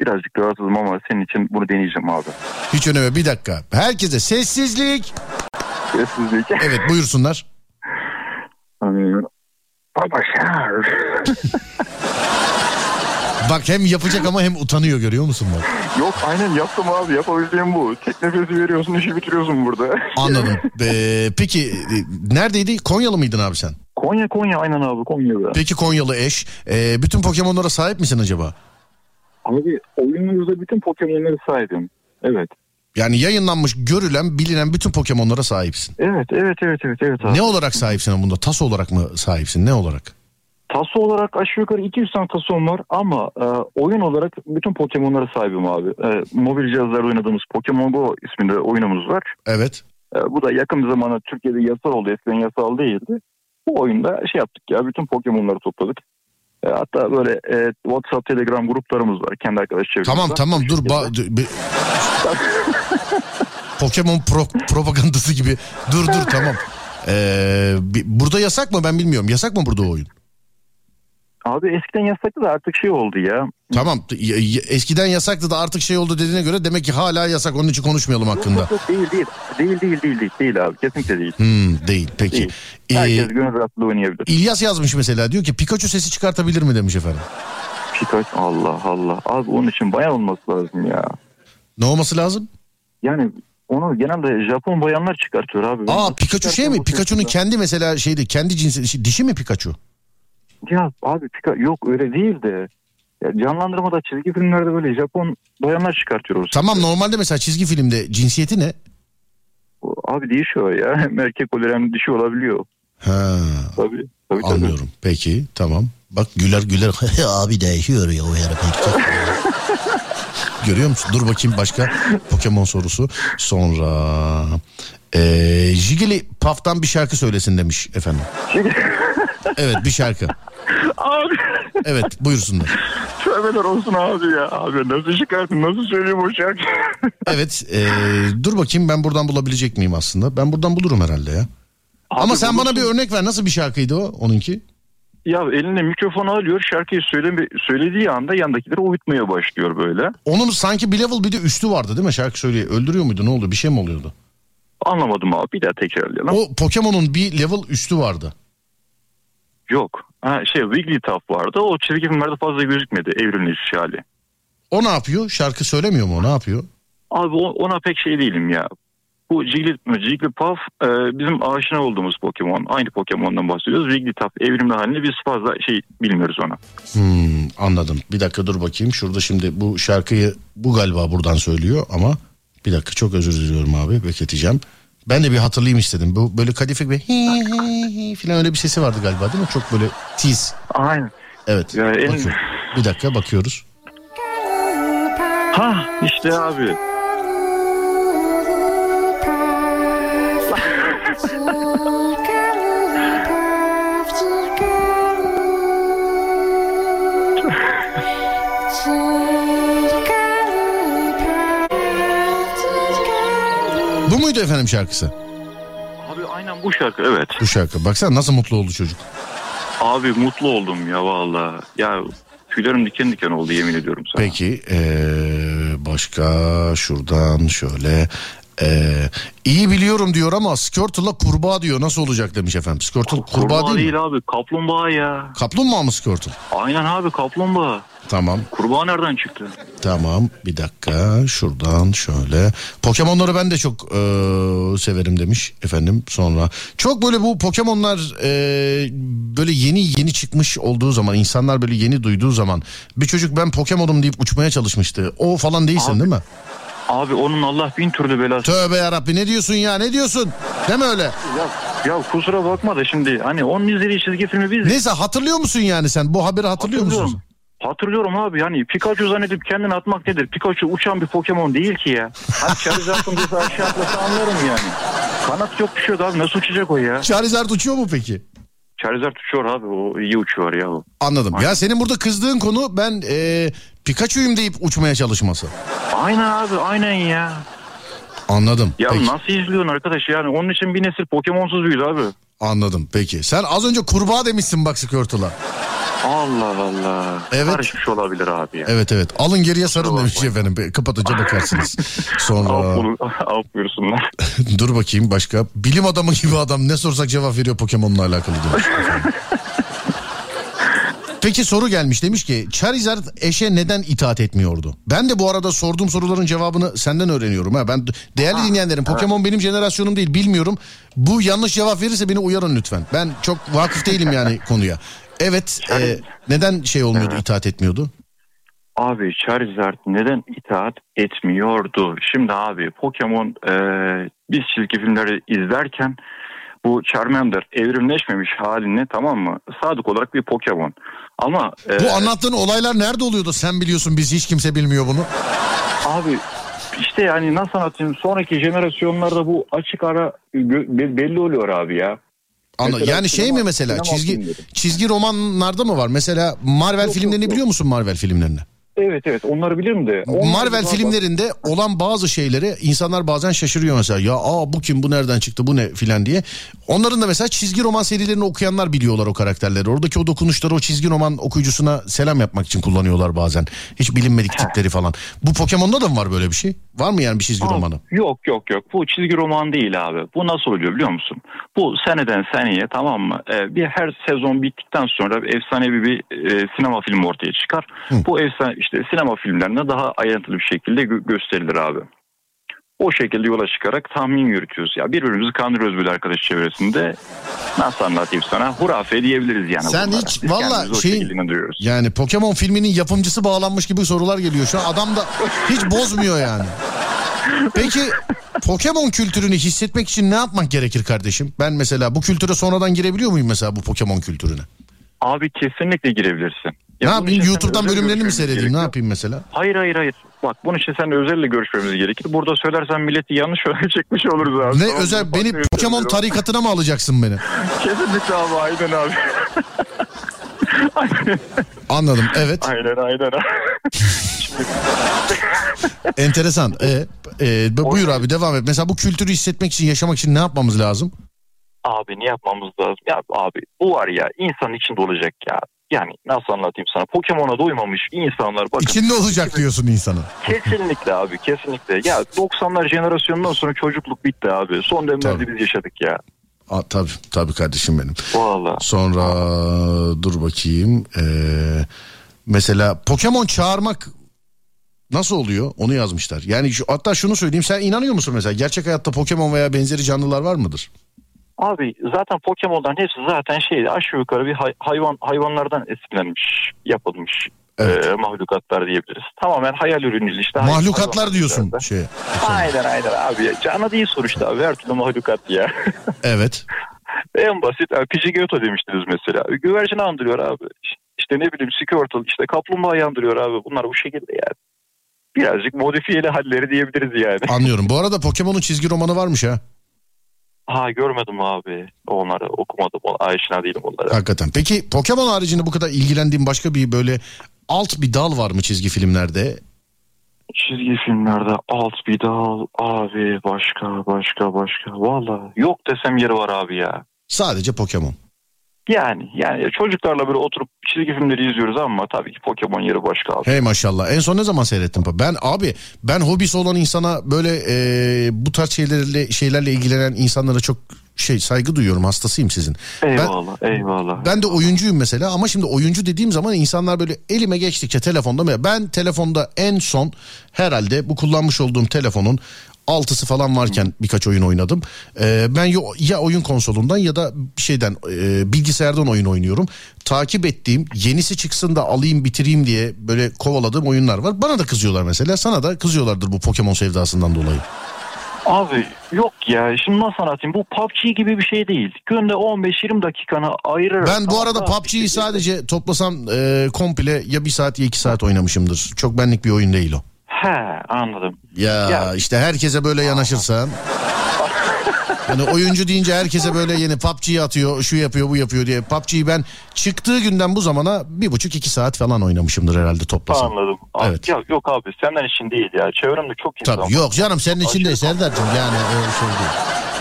birazcık rahatsızım ama senin için bunu deneyeceğim abi. Hiç öneme bir dakika. Herkese sessizlik. Sessizlik. *laughs* Evet buyursunlar. Babacığım. *laughs* Bak hem yapacak ama hem utanıyor görüyor musun bak. Yok aynen yaptım abi yapabildiğim bu. Tek nefesi veriyorsun işi bitiriyorsun burada. *laughs* Anladım. Ee, peki e, neredeydi? Konyalı mıydın abi sen? Konya Konya aynen abi Konya'da. Peki Konyalı eş. Ee, bütün Pokemon'lara sahip misin acaba? Abi oyunumuzda bütün Pokemon'ları sahibim. Evet. Yani yayınlanmış, görülen, bilinen bütün Pokemon'lara sahipsin. Evet evet evet evet evet abi. Ne olarak sahipsin bunda? Tas olarak mı sahipsin? Ne olarak? Taso olarak aşağı yukarı 200 tane tasom var ama e, oyun olarak bütün Pokemon'lara sahibim abi. E, mobil cihazlarda oynadığımız Pokemon Go isminde oyunumuz var. Evet. E, bu da yakın bir zamanda Türkiye'de yasal oldu. Eskiden yasal değildi. Bu oyunda şey yaptık ya bütün Pokemon'ları topladık. E, hatta böyle e, WhatsApp, Telegram gruplarımız var. Kendi arkadaş çevremizde. Tamam tamam dur. Ba- bir- Pokemon pro- propagandası gibi. Dur dur tamam. Ee, bi- burada yasak mı ben bilmiyorum. Yasak mı burada oyun? Abi eskiden yasaktı da artık şey oldu ya. Tamam eskiden yasaktı da artık şey oldu dediğine göre demek ki hala yasak onun için konuşmayalım hakkında. Yok, yok, değil değil. Değil değil değil değil. Değil abi kesinlikle değil. Hmm, değil peki. Değil. Ee, Herkes gönül rahatlığıyla oynayabilir. İlyas yazmış mesela diyor ki Pikachu sesi çıkartabilir mi demiş efendim. Pikachu Allah Allah. Abi onun için bayan olması lazım ya. Ne olması lazım? Yani onu genelde Japon bayanlar çıkartıyor abi. Aa Pikachu şey mi? Pikachu'nun kendi mesela şeydi kendi cinsi dişi mi Pikachu? Ya abi yok öyle değil de. Ya canlandırmada çizgi filmlerde böyle Japon bayanlar çıkartıyor. o sesi. Tamam normalde mesela çizgi filmde cinsiyeti ne? Abi değişiyor ya. *laughs* Erkek olur hem dişi olabiliyor. Ha, Tabii. Tabii, tabii. anlıyorum. Peki tamam. Bak güler güler *laughs* abi değişiyor ya o herif. *laughs* Görüyor musun? Dur bakayım başka Pokemon sorusu. Sonra ee, Jigglypuff'tan bir şarkı söylesin demiş efendim. Evet bir şarkı. Abi Evet buyursunlar. tövbeler olsun abi ya. Abi nasıl çıkartın nasıl söyleyeyim o şarkıyı? Evet ee, dur bakayım ben buradan bulabilecek miyim aslında? Ben buradan bulurum herhalde ya. Ama Abi sen bana bulursun. bir örnek ver. Nasıl bir şarkıydı o onunki? Ya eline mikrofonu alıyor şarkıyı söyleme, söylediği anda yandakileri uyutmaya başlıyor böyle. Onun sanki bir level bir de üstü vardı değil mi şarkı söylüyor. Öldürüyor muydu ne oldu bir şey mi oluyordu? Anlamadım abi bir daha tekrarlayalım. O Pokemon'un bir level üstü vardı. Yok. Ha, şey Wigglytuff vardı o çizgi filmlerde fazla gözükmedi evrilmiş hali. O ne yapıyor? Şarkı söylemiyor mu o ne yapıyor? Abi ona pek şey değilim ya. Bu Jiggly, Jigglypuff e, bizim aşina olduğumuz Pokemon. Aynı Pokemon'dan bahsediyoruz. Wigglytuff evrimli halini biz fazla şey bilmiyoruz ona. Hmm, anladım. Bir dakika dur bakayım. Şurada şimdi bu şarkıyı bu galiba buradan söylüyor ama bir dakika çok özür diliyorum abi bekleteceğim. Ben de bir hatırlayayım istedim. Bu böyle kadife bir hi hi hi falan öyle bir sesi vardı galiba değil mi? Çok böyle tiz. Aynen. Evet. Ya en- bakıyorum. Bir dakika bakıyoruz. Ha işte abi. Muydu efendim şarkısı? Abi aynen bu şarkı evet. Bu şarkı. Baksana nasıl mutlu oldu çocuk. Abi mutlu oldum ya valla. Ya tüylerim diken diken oldu yemin ediyorum sana. Peki ee, başka şuradan şöyle ee, iyi biliyorum diyor ama Skirtle'la kurbağa diyor nasıl olacak demiş efendim. Skirtle kurbağa, Kurbağa değil, değil mi? abi kaplumbağa ya. Kaplumbağa mı Skirtle? Aynen abi kaplumbağa. Tamam Kurbağa nereden çıktı? tamam bir dakika şuradan şöyle. Pokemon'ları ben de çok ee, severim demiş efendim sonra. Çok böyle bu Pokemon'lar ee, böyle yeni yeni çıkmış olduğu zaman insanlar böyle yeni duyduğu zaman bir çocuk ben Pokemon'um deyip uçmaya çalışmıştı. O falan değilsin Abi, değil mi? Abi onun Allah bin türlü belası. Tövbe yarabbi ne diyorsun ya ne diyorsun? Deme öyle. Ya, ya kusura bakma da şimdi hani onun izlediği çizgi filmi biz Neyse hatırlıyor musun yani sen bu haberi hatırlıyor musun? Hatırlıyorum. Abi yani Pikachu zannedip kendini atmak nedir? Pikachu uçan bir Pokemon değil ki ya. Hani Charizard'ın bizi aşağı atlasa anlarım yani. Kanat yok bir şey yok abi nasıl uçacak o ya? Charizard uçuyor mu peki? Charizard uçuyor abi o iyi uçuyor ya o. Anladım. Aynen. Ya senin burada kızdığın konu ben e, Pikachu'yum deyip uçmaya çalışması. Aynen abi aynen ya. Anladım. Ya Peki. nasıl izliyorsun arkadaş yani onun için bir nesil Pokemonsuz büyüdü abi. Anladım. Peki. Sen az önce kurbağa demişsin bak Squirtle'a. Allah Allah. Evet. Karışmış olabilir abi ya. Evet evet. Alın geriye sarın demiş efendim. Kapatınca bakarsınız. Sonra af *laughs* buyursunlar. *laughs* dur bakayım başka. Bilim adamı gibi adam ne sorsak cevap veriyor Pokemon'la alakalı. *laughs* Peki soru gelmiş demiş ki Charizard eşe neden itaat etmiyordu? Ben de bu arada sorduğum soruların cevabını senden öğreniyorum. Ha. Ben değerli dinleyenlerim Pokemon benim jenerasyonum değil bilmiyorum. Bu yanlış cevap verirse beni uyarın lütfen. Ben çok vakıf değilim yani *laughs* konuya. Evet e, neden şey olmuyordu itaat etmiyordu? Abi Charizard neden itaat etmiyordu? Şimdi abi Pokemon e, biz çizgi filmleri izlerken bu Charmander evrimleşmemiş halini tamam mı? Sadık olarak bir Pokemon. Ama e, Bu anlattığın olaylar nerede oluyordu sen biliyorsun biz hiç kimse bilmiyor bunu. abi işte yani nasıl anlatayım sonraki jenerasyonlarda bu açık ara belli oluyor abi ya. Anla- Mesela yani şey mi mesela çizgi filmleri. çizgi romanlarda mı var? Mesela Marvel Yok, filmlerini yok, yok. biliyor musun Marvel filmlerini? Evet evet onları bilirim de. Onlar Marvel daha- filmlerinde olan bazı şeyleri insanlar bazen şaşırıyor mesela. Ya aa bu kim bu nereden çıktı bu ne filan diye. Onların da mesela çizgi roman serilerini okuyanlar biliyorlar o karakterleri. Oradaki o dokunuşları o çizgi roman okuyucusuna selam yapmak için kullanıyorlar bazen. Hiç bilinmedik tipleri falan. Bu Pokemon'da da mı var böyle bir şey? Var mı yani bir çizgi Abi, romanı? Yok yok yok bu çizgi roman değil abi. Bu nasıl oluyor biliyor musun? Bu seneden seneye tamam mı? Ee, bir her sezon bittikten sonra efsanevi bir e, sinema filmi ortaya çıkar. Bu efsane işte sinema filmlerinde daha ayrıntılı bir şekilde gö- gösterilir abi. O şekilde yola çıkarak tahmin yürütüyoruz. Ya birbirimizi kandırıyoruz böyle arkadaş çevresinde. Nasıl anlatayım sana? Hurafe diyebiliriz yani. Sen bunlara. hiç Biz valla inandırıyoruz. Yani Pokemon filminin yapımcısı bağlanmış gibi sorular geliyor şu an. Adam da hiç bozmuyor yani. Peki Pokemon kültürünü hissetmek için ne yapmak gerekir kardeşim? Ben mesela bu kültüre sonradan girebiliyor muyum mesela bu Pokemon kültürüne? Abi kesinlikle girebilirsin. Ya ne yapayım YouTube'dan bölümlerini mi seyredeyim? Ne yapayım mesela? Hayır hayır hayır. Bak bunun için seninle özelle görüşmemiz gerekir. Burada söylersen milleti yanlış *laughs* çekmiş oluruz abi. Ne Tamam özel beni Pokemon tarikatına mı alacaksın beni? *laughs* Kesinlikle abi aynen abi. *laughs* Anladım evet aynen aynen enteresan. E, e, bu- buyur abi devam et. Mesela bu kültürü hissetmek için yaşamak için ne yapmamız lazım? Abi ne yapmamız lazım? Ya abi bu var ya insanın içinde olacak ya. Yani nasıl anlatayım sana? Pokemon'a doymamış insanlar bakın. İçinde olacak diyorsun insanın. Kesinlikle abi kesinlikle. Ya 90'lar jenerasyonundan sonra çocukluk bitti abi. Son dönemlerde biz yaşadık ya. Aa, tabii tabii kardeşim benim. Valla. Sonra dur bakayım. Ee, mesela Pokemon çağırmak nasıl oluyor? Onu yazmışlar. Yani şu, hatta şunu söyleyeyim. Sen inanıyor musun mesela? Gerçek hayatta Pokemon veya benzeri canlılar var mıdır? Abi zaten Pokemon'dan hepsi zaten şey aşağı yukarı bir hay- hayvan hayvanlardan esinlenmiş, yapılmış Evet. e, mahlukatlar diyebiliriz. Tamamen hayal ürünü işte. Mahlukatlar diyorsun şey. Aynen aynen abi. ya. Canı değil sonuçta abi. Her türlü mahlukat ya. *laughs* Evet. en basit Pidgeotto demiştiniz mesela. Güvercini andırıyor abi. İşte ne bileyim Squirtle işte kaplumbağayı andırıyor abi. Bunlar bu şekilde yani. Birazcık modifiyeli halleri diyebiliriz yani. Anlıyorum. Bu arada Pokemon'un çizgi romanı varmış ha. Ha görmedim abi. Onları okumadım. Aşina değilim onlara. Hakikaten. Peki Pokemon haricinde bu kadar ilgilendiğin başka bir böyle alt bir dal var mı çizgi filmlerde? Çizgi filmlerde alt bir dal abi başka başka başka valla yok desem yeri var abi ya. Sadece Pokemon. Yani yani çocuklarla böyle oturup çizgi filmleri izliyoruz ama tabii ki Pokemon yeri başka abi. Hey maşallah. En son ne zaman seyrettin? Ben abi ben hobisi olan insana böyle e, bu tarz şeylerle şeylerle ilgilenen insanlara çok şey saygı duyuyorum. Hastasıyım sizin. Ben, Eyvallah eyvallah. ben de oyuncuyum mesela ama şimdi oyuncu dediğim zaman insanlar böyle elime geçtikçe telefonda ben telefonda en son herhalde bu kullanmış olduğum telefonun altısı falan varken birkaç oyun oynadım. Ee, ben ya, oyun konsolundan ya da şeyden e, bilgisayardan oyun oynuyorum. Takip ettiğim yenisi çıksın da alayım bitireyim diye böyle kovaladığım oyunlar var. Bana da kızıyorlar mesela. Sana da kızıyorlardır bu Pokemon sevdasından dolayı. Abi yok ya şimdi nasıl anlatayım bu PUBG gibi bir şey değil. Günde 15-20 dakikanı ayırarak. Ben bu arada PUBG'yi sadece toplasam e, komple ya bir saat ya iki saat oynamışımdır. Çok benlik bir oyun değil o. He anladım. Ya, Ya- işte herkese böyle yanaşırsan. Hani oyuncu deyince herkese böyle yeni PUBG'yi atıyor, şu yapıyor, bu yapıyor diye. PUBG'yi ben çıktığı günden bu zamana bir buçuk iki saat falan oynamışımdır herhalde toplasam. Anladım. Abi, Evet. Ya, yok abi senden için değil ya. Çevremde çok insan Tabii yok canım senin için değil Serdar'cığım yani öyle şey değil.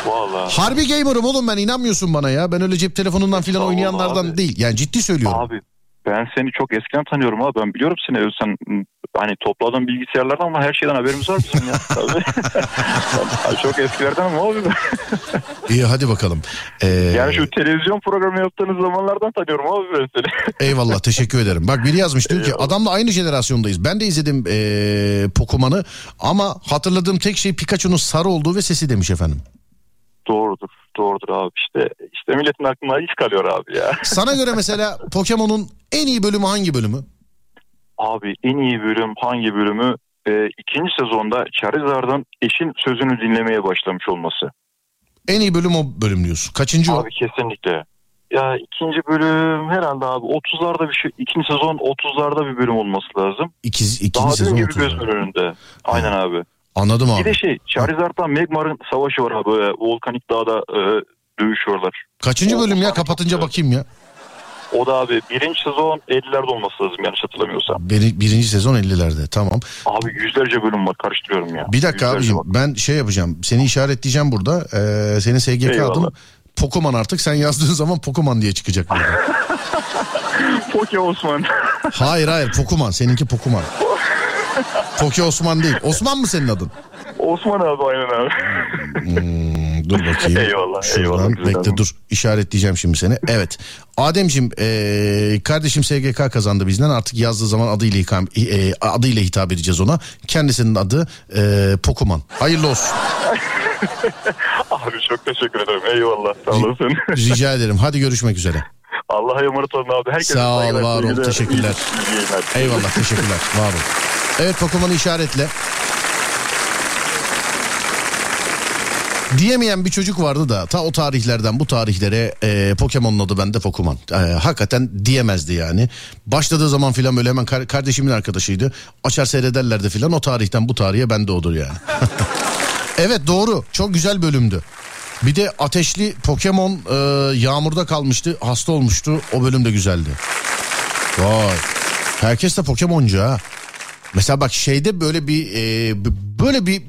Valla. Harbi gamer'ım oğlum ben inanmıyorsun bana ya. Ben öyle cep telefonundan filan Sağ ol oynayanlardan abi. değil. Yani ciddi söylüyorum. Abi ben seni çok eskiden tanıyorum abi. Ben biliyorum seni. Sen m, hani topladığın bilgisayarlardan ama her şeyden haberimiz var bizim ya. *laughs* Tabii. *laughs* Çok eskilerden ama abi. *laughs* İyi hadi bakalım. Ee, Yani şu televizyon programı yaptığınız zamanlardan tanıyorum abi ben seni. Eyvallah teşekkür ederim. Bak biri yazmış diyor ki adamla aynı jenerasyondayız. Ben de izledim ee, Pokuman'ı ama hatırladığım tek şey Pikachu'nun sarı olduğu ve sesi demiş efendim. Doğrudur. Doğrudur abi. İşte işte milletin aklına hiç kalıyor abi ya. *laughs* Sana göre mesela Pokemon'un en iyi bölümü hangi bölümü? Abi en iyi bölüm hangi bölümü? Ee, ikinci sezonda Charizard'ın eşin sözünü dinlemeye başlamış olması. En iyi bölüm o bölüm diyorsun. Kaçıncı o? Abi kesinlikle. Ya ikinci bölüm herhalde abi 30'larda bir şey. ikinci sezon 30'larda bir bölüm olması lazım. İkiz, ikinci Daha sezon gibi 30. gözümün önünde. Aynen abi. Anladım Bir abi. de şey Charizard'la Magmar'ın savaşı var abi. Böyle Volkanik Dağ'da e, dövüşüyorlar. Kaçıncı bölüm ya? Kapatınca bakayım ya. O da abi birinci sezon 50'lerde olması lazım yanlış hatırlamıyorsam. Biri, birinci sezon 50'lerde tamam. Abi yüzlerce bölüm var karıştırıyorum ya. Bir dakika Yüzlerce abicim bak. ben şey yapacağım. Seni işaretleyeceğim burada. Ee, senin SGK Eyvallah. adın Pokemon artık. Sen yazdığın zaman Pokemon diye çıkacak. *laughs* Poke Osman. hayır hayır Pokemon. Seninki Pokemon. Poke Osman değil. Osman mı senin adın? Osman abi aynen abi. Hmm, dur bakayım. Eyvallah, Şuradan eyvallah, bekle adam. dur. İşaretleyeceğim şimdi seni. Evet. Ademciğim ee, kardeşim SGK kazandı bizden. Artık yazdığı zaman adıyla, hikam, ee, adıyla hitap edeceğiz ona. Kendisinin adı ee, Pokemon. Hayırlı olsun. *laughs* abi çok teşekkür ederim. Eyvallah. Sağ olasın. *laughs* Rica ederim. Hadi görüşmek üzere. Allah'a emanet olun abi. Herkese Sağ ol, var ol, teşekkürler. iyi- iyi yayınlar. Eyvallah teşekkürler. Var ol. Evet Pokemon'u işaretle. Diyemeyen bir çocuk vardı da ta o tarihlerden bu tarihlere e, Pokemon'un adı bende Pokemon. E, hakikaten diyemezdi yani. Başladığı zaman filan böyle hemen kar- kardeşimin arkadaşıydı. Açar seyrederlerdi filan o tarihten bu tarihe bende odur yani. *laughs* evet doğru çok güzel bölümdü. Bir de ateşli Pokemon e, yağmurda kalmıştı hasta olmuştu o bölüm de güzeldi. Vay. Herkes de Pokemoncu ha. Mesela bak şeyde böyle bir e, böyle bir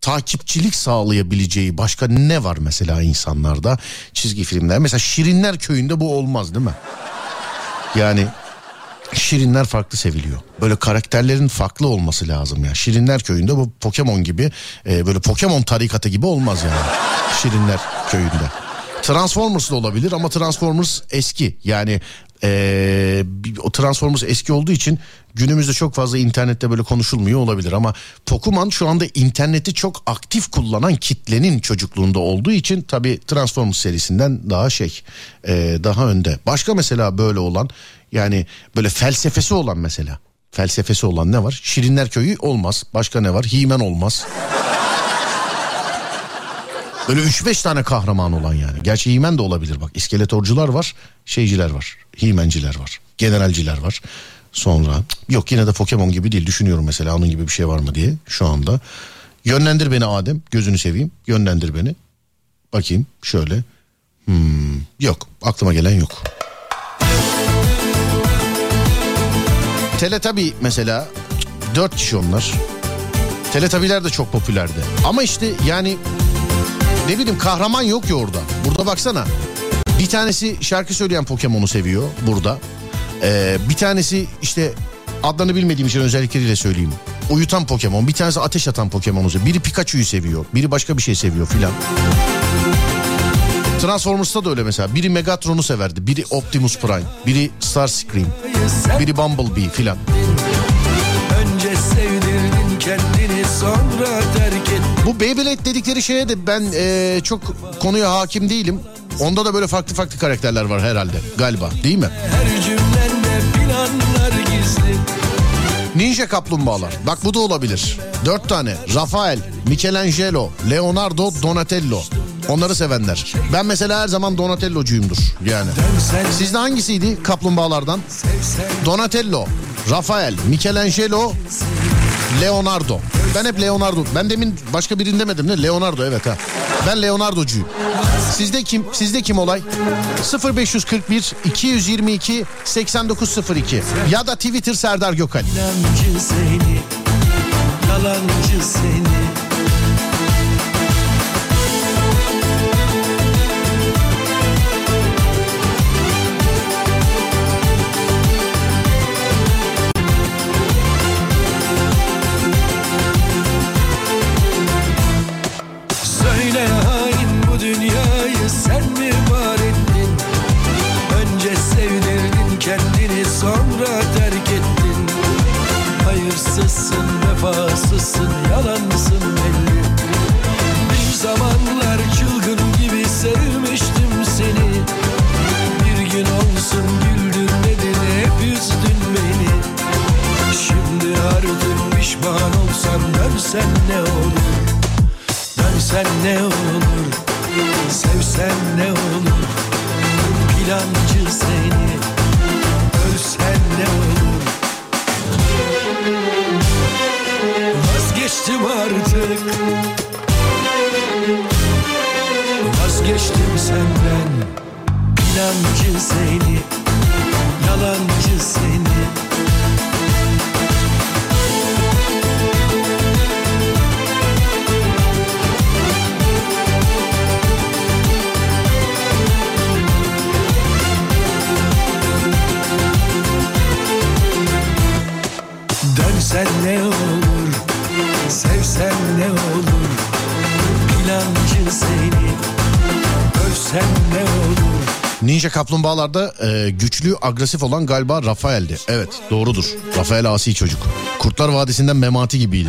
takipçilik sağlayabileceği başka ne var mesela insanlarda çizgi filmler. Mesela Şirinler Köyü'nde bu olmaz değil mi? Yani Şirinler farklı seviliyor. Böyle karakterlerin farklı olması lazım ya. Şirinler Köyü'nde bu Pokemon gibi e, böyle Pokemon tarikatı gibi olmaz yani. Şirinler Köyü'nde. Transformers da olabilir ama Transformers eski. Yani e, bir- o Transformers eski olduğu için günümüzde çok fazla internette böyle konuşulmuyor olabilir. Ama Pokemon şu anda interneti çok aktif kullanan kitlenin çocukluğunda olduğu için tabii Transformers serisinden daha şey e, daha önde. Başka mesela böyle olan yani böyle felsefesi olan mesela. Felsefesi olan ne var? Şirinler Köyü olmaz. Başka ne var? He-Man olmaz. Böyle 3-5 tane kahraman olan yani. Gerçi He-Man de olabilir bak. İskeletorcular var, şeyciler var. He-Man'ciler var. Generalciler var. Sonra yok yine de Pokemon gibi değil. Düşünüyorum mesela onun gibi bir şey var mı diye şu anda. Yönlendir beni Adem. Gözünü seveyim. Yönlendir beni. Bakayım şöyle. Hmm, yok aklıma gelen yok. Teletabi mesela dört kişi onlar. Teletabiler de çok popülerdi. Ama işte yani ne bileyim kahraman yok ya orada. Burada baksana. Bir tanesi şarkı söyleyen Pokemon'u seviyor burada. Ee, bir tanesi işte adlarını bilmediğim için özellikleriyle söyleyeyim. Uyutan Pokemon. Bir tanesi ateş atan Pokemon'u seviyor. Biri Pikachu'yu seviyor. Biri başka bir şey seviyor filan. Transformers'ta da öyle mesela. Biri Megatron'u severdi. Biri Optimus Prime. Biri Starscream. Biri Bumblebee filan. Önce sevdirdin kendini sonra ettin Bu Beyblade dedikleri şeye de ben eee, çok konuya hakim değilim. Onda da böyle farklı farklı karakterler var herhalde galiba değil mi? Ninja kaplumbağalar. Bak bu da olabilir. Dört tane. Rafael, Michelangelo, Leonardo, Donatello. Onları sevenler. Ben mesela her zaman Donatello'cuyumdur yani. Sizde hangisiydi kaplumbağalardan? Donatello, Rafael, Michelangelo, Leonardo. Ben hep Leonardo. Ben demin başka birini demedim ne? Leonardo evet ha. Ben Leonardo'cuyum. Sizde kim? Sizde kim olay? 0541 222 8902 ya da Twitter Serdar Gökal. Yalancı seni Yalancı seni kaplumbağalarda e, güçlü agresif olan galiba Rafael'di. Evet doğrudur. Rafael asi çocuk. Kurtlar Vadisi'nden Memati gibiydi.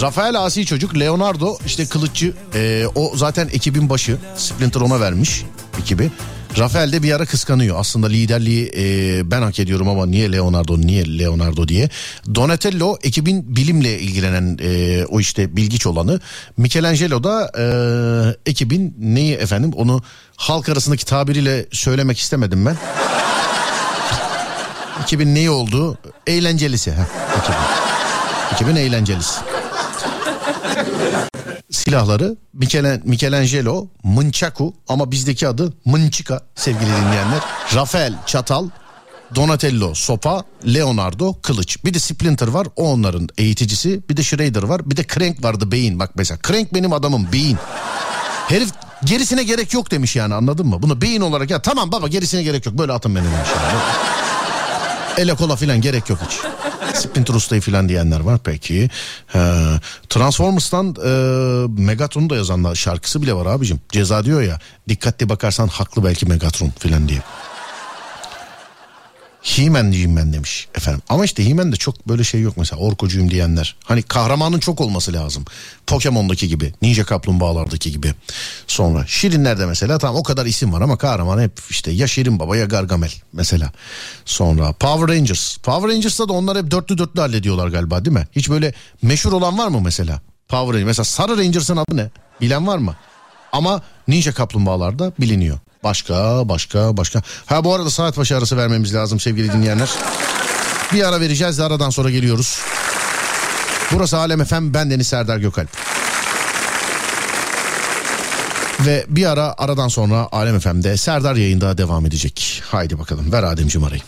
Rafael asi çocuk Leonardo işte kılıççı e, o zaten ekibin başı Splinter ona vermiş ekibi. Rafael de bir ara kıskanıyor aslında liderliği e, ben hak ediyorum ama niye Leonardo niye Leonardo diye. Donatello ekibin bilimle ilgilenen e, o işte bilgiç olanı. Michelangelo da e, ekibin neyi efendim onu halk arasındaki tabiriyle söylemek istemedim ben. *laughs* Ekibin neyi olduğu eğlencelisi. Heh, ekibin. ekibin eğlencelisi silahları Michelangelo, Mınçaku ama bizdeki adı Mınçika sevgili dinleyenler. Rafael çatal, Donatello sopa, Leonardo kılıç. Bir de Splinter var o onların eğiticisi. Bir de Shredder var bir de Crank vardı beyin bak mesela. Crank benim adamım beyin. Herif gerisine gerek yok demiş yani anladın mı? Bunu beyin olarak ya tamam baba gerisine gerek yok böyle atın beni demiş yani. Ele kola filan gerek yok hiç. Splinter Usta'yı filan diyenler var peki. Ee, Transformers'tan e, Megatron'u da yazanlar şarkısı bile var abicim. Ceza diyor ya dikkatli bakarsan haklı belki Megatron filan diye. He-Man diyeyim ben demiş efendim. Ama işte He-Man'de çok böyle şey yok mesela orkocuyum diyenler. Hani kahramanın çok olması lazım. Pokemon'daki gibi, Ninja Kaplumbağalardaki gibi. Sonra Şirinler'de mesela tamam o kadar isim var ama kahraman hep işte ya Şirin Baba ya Gargamel mesela. Sonra Power Rangers. Power Rangers'ta da onlar hep dörtlü dörtlü hallediyorlar galiba değil mi? Hiç böyle meşhur olan var mı mesela? Power Rangers. Mesela Sarı Rangers'ın adı ne? Bilen var mı? Ama Ninja Kaplumbağalarda biliniyor. Başka başka başka. Ha bu arada saat başı arası vermemiz lazım sevgili dinleyenler. Bir ara vereceğiz de aradan sonra geliyoruz. Burası Alem Efem ben Deniz Serdar Gökalp. Ve bir ara aradan sonra Alem Efem'de Serdar yayında devam edecek. Haydi bakalım ver Ademciğim arayı.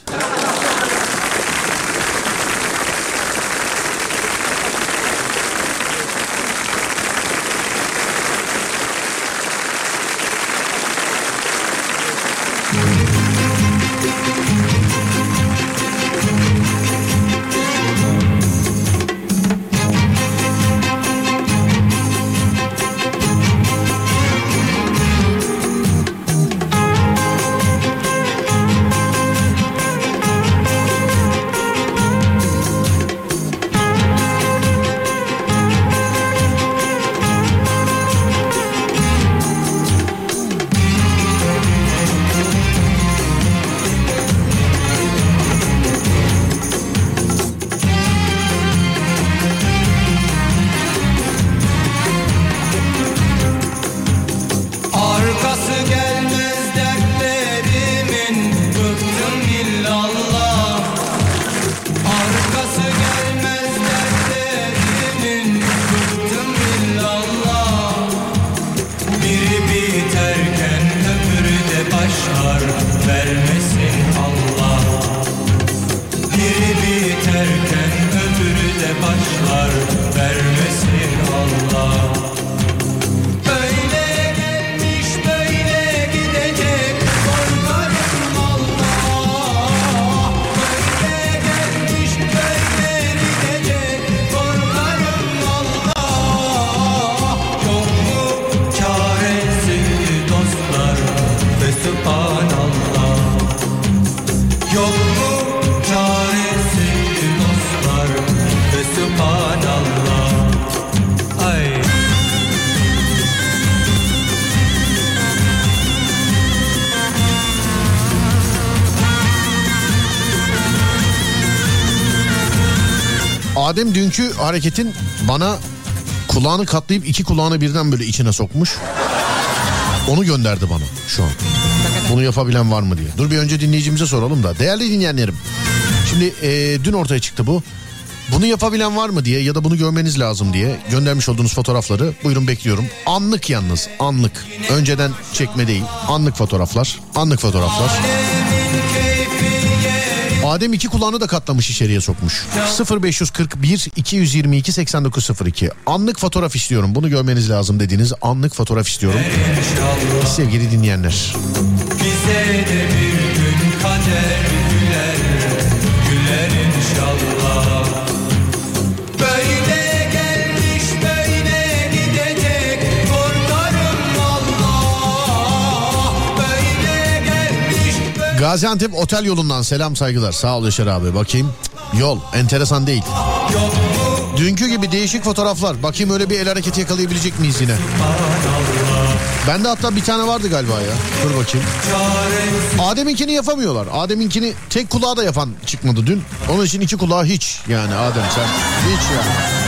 Hareketin bana kulağını katlayıp iki kulağını birden böyle içine sokmuş. Onu gönderdi bana şu an. Bunu yapabilen var mı diye. Dur bir önce dinleyicimize soralım da. Değerli dinleyenlerim. Şimdi e, dün ortaya çıktı bu. Bunu yapabilen var mı diye ya da bunu görmeniz lazım diye göndermiş olduğunuz fotoğrafları buyurun bekliyorum. Anlık yalnız anlık. Önceden çekme değil. Anlık fotoğraflar. Anlık fotoğraflar. Adem iki kulağını da katlamış içeriye sokmuş. 0541 222 8902. Anlık fotoğraf istiyorum. Bunu görmeniz lazım dediğiniz anlık fotoğraf istiyorum. Sevgili dinleyenler. Bize de bir gün kader Gaziantep otel yolundan selam saygılar. Sağ ol Yaşar abi. Bakayım. Yol enteresan değil. Dünkü gibi değişik fotoğraflar. Bakayım öyle bir el hareketi yakalayabilecek miyiz yine? Bende hatta bir tane vardı galiba ya. Dur bakayım. Adem'inkini yapamıyorlar. Adem'inkini tek kulağı da yapan çıkmadı dün. Onun için iki kulağı hiç. Yani Adem sen hiç yani.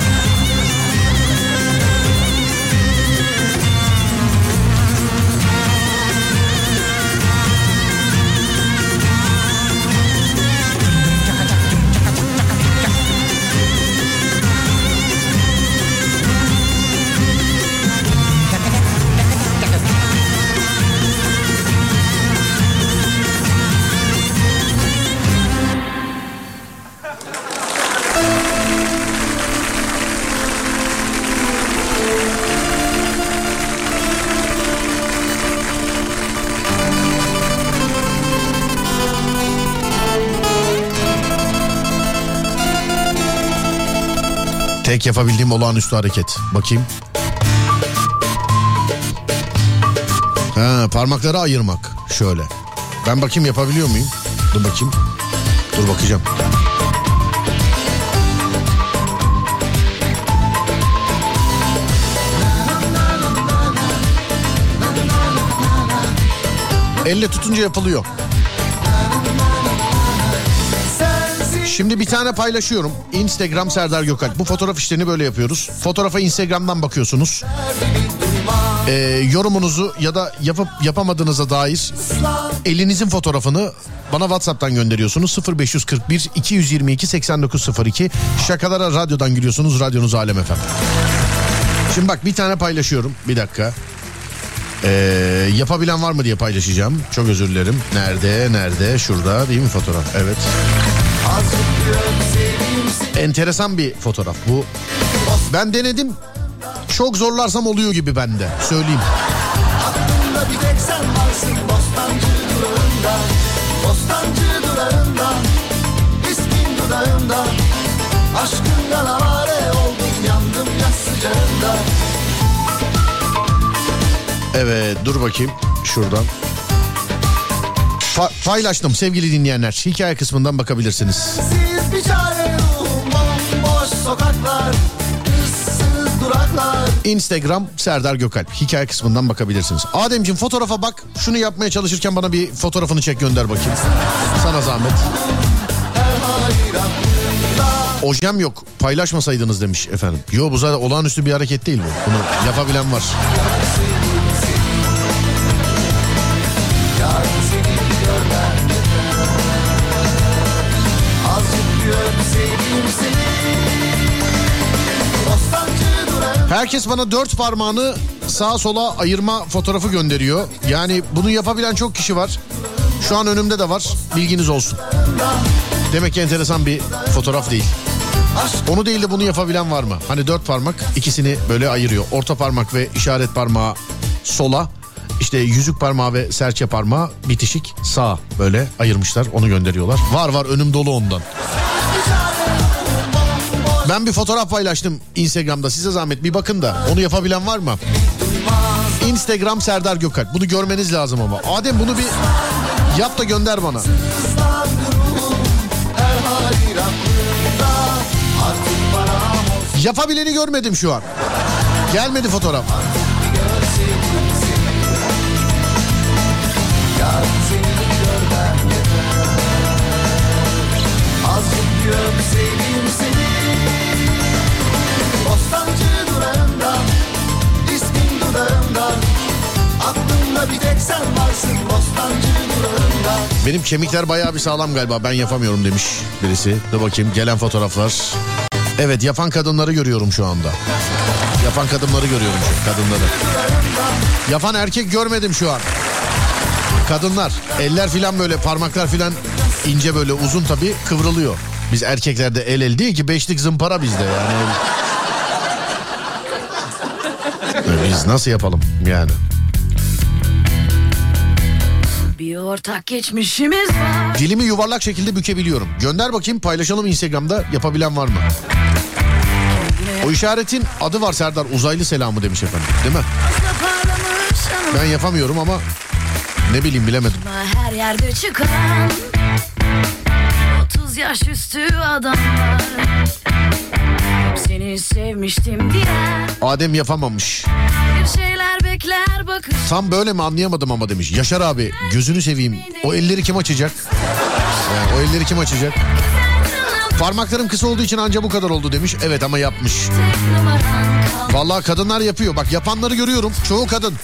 Tek yapabildiğim olağanüstü hareket. Bakayım. Ha, parmakları ayırmak. Şöyle. Ben bakayım yapabiliyor muyum? Dur bakayım. Dur bakacağım. Elle tutunca yapılıyor. Şimdi bir tane paylaşıyorum. Instagram Serdar Gökalp. Bu fotoğraf işlerini böyle yapıyoruz. Fotoğrafa Instagram'dan bakıyorsunuz. Ee, yorumunuzu ya da yapıp yapamadığınıza dair elinizin fotoğrafını bana WhatsApp'tan gönderiyorsunuz. 0541 222 8902. Şakalara radyodan giriyorsunuz. Radyonuz Alem FM. Şimdi bak bir tane paylaşıyorum. Bir dakika. Ee, yapabilen var mı diye paylaşacağım. Çok özür dilerim. Nerede? Nerede? Şurada değil mi fotoğraf? Evet. Enteresan bir fotoğraf bu. Ben denedim. Çok zorlarsam oluyor gibi bende. Söyleyeyim. Aklımda bir tek sen varsın Bostancı durağında Bostancı durağında İsmin dudağımda Aşkından avare oldum Yandım yaz sıcağında Evet dur bakayım şuradan. Pa- paylaştım sevgili dinleyenler. Hikaye kısmından bakabilirsiniz. Instagram Serdar Gökalp. Hikaye kısmından bakabilirsiniz. Ademciğim fotoğrafa bak. Şunu yapmaya çalışırken bana bir fotoğrafını çek gönder bakayım. Sana zahmet. Ojem yok paylaşmasaydınız demiş efendim. Yo bu zaten olağanüstü bir hareket değil bu. Bunu yapabilen var. Herkes bana dört parmağını sağa sola ayırma fotoğrafı gönderiyor. Yani bunu yapabilen çok kişi var. Şu an önümde de var. Bilginiz olsun. Demek ki enteresan bir fotoğraf değil. Onu değil de bunu yapabilen var mı? Hani dört parmak ikisini böyle ayırıyor. Orta parmak ve işaret parmağı sola. İşte yüzük parmağı ve serçe parmağı bitişik sağa böyle ayırmışlar. Onu gönderiyorlar. Var var önüm dolu ondan. Ben bir fotoğraf paylaştım Instagram'da. Size zahmet bir bakın da. Onu yapabilen var mı? Instagram Serdar Gökalp. Bunu görmeniz lazım ama. Adem bunu bir yap da gönder bana. Yapabileni görmedim şu an. Gelmedi fotoğraf. Benim kemikler bayağı bir sağlam galiba. Ben yapamıyorum demiş birisi. Dur bakayım gelen fotoğraflar. Evet yapan kadınları görüyorum şu anda. Yapan kadınları görüyorum şu kadınları. Yapan erkek görmedim şu an. Kadınlar eller filan böyle parmaklar filan ince böyle uzun tabii kıvrılıyor. Biz erkeklerde el el değil ki beşlik zımpara bizde yani. Biz nasıl yapalım yani? Bir ortak geçmişimiz var. Dilimi yuvarlak şekilde bükebiliyorum. Gönder bakayım paylaşalım Instagram'da yapabilen var mı? O işaretin adı var Serdar uzaylı selamı demiş efendim değil mi? Ben yapamıyorum ama ne bileyim bilemedim. her yerde çıkan 30 yaş üstü adamlar seni sevmiştim diye Adem yapamamış. Bir bakış Tam böyle mi anlayamadım ama demiş. Yaşar abi gözünü seveyim. O elleri kim açacak? Yani o elleri kim açacak? Parmaklarım kısa olduğu için anca bu kadar oldu demiş. Evet ama yapmış. Vallahi kadınlar yapıyor. Bak yapanları görüyorum. Çoğu kadın.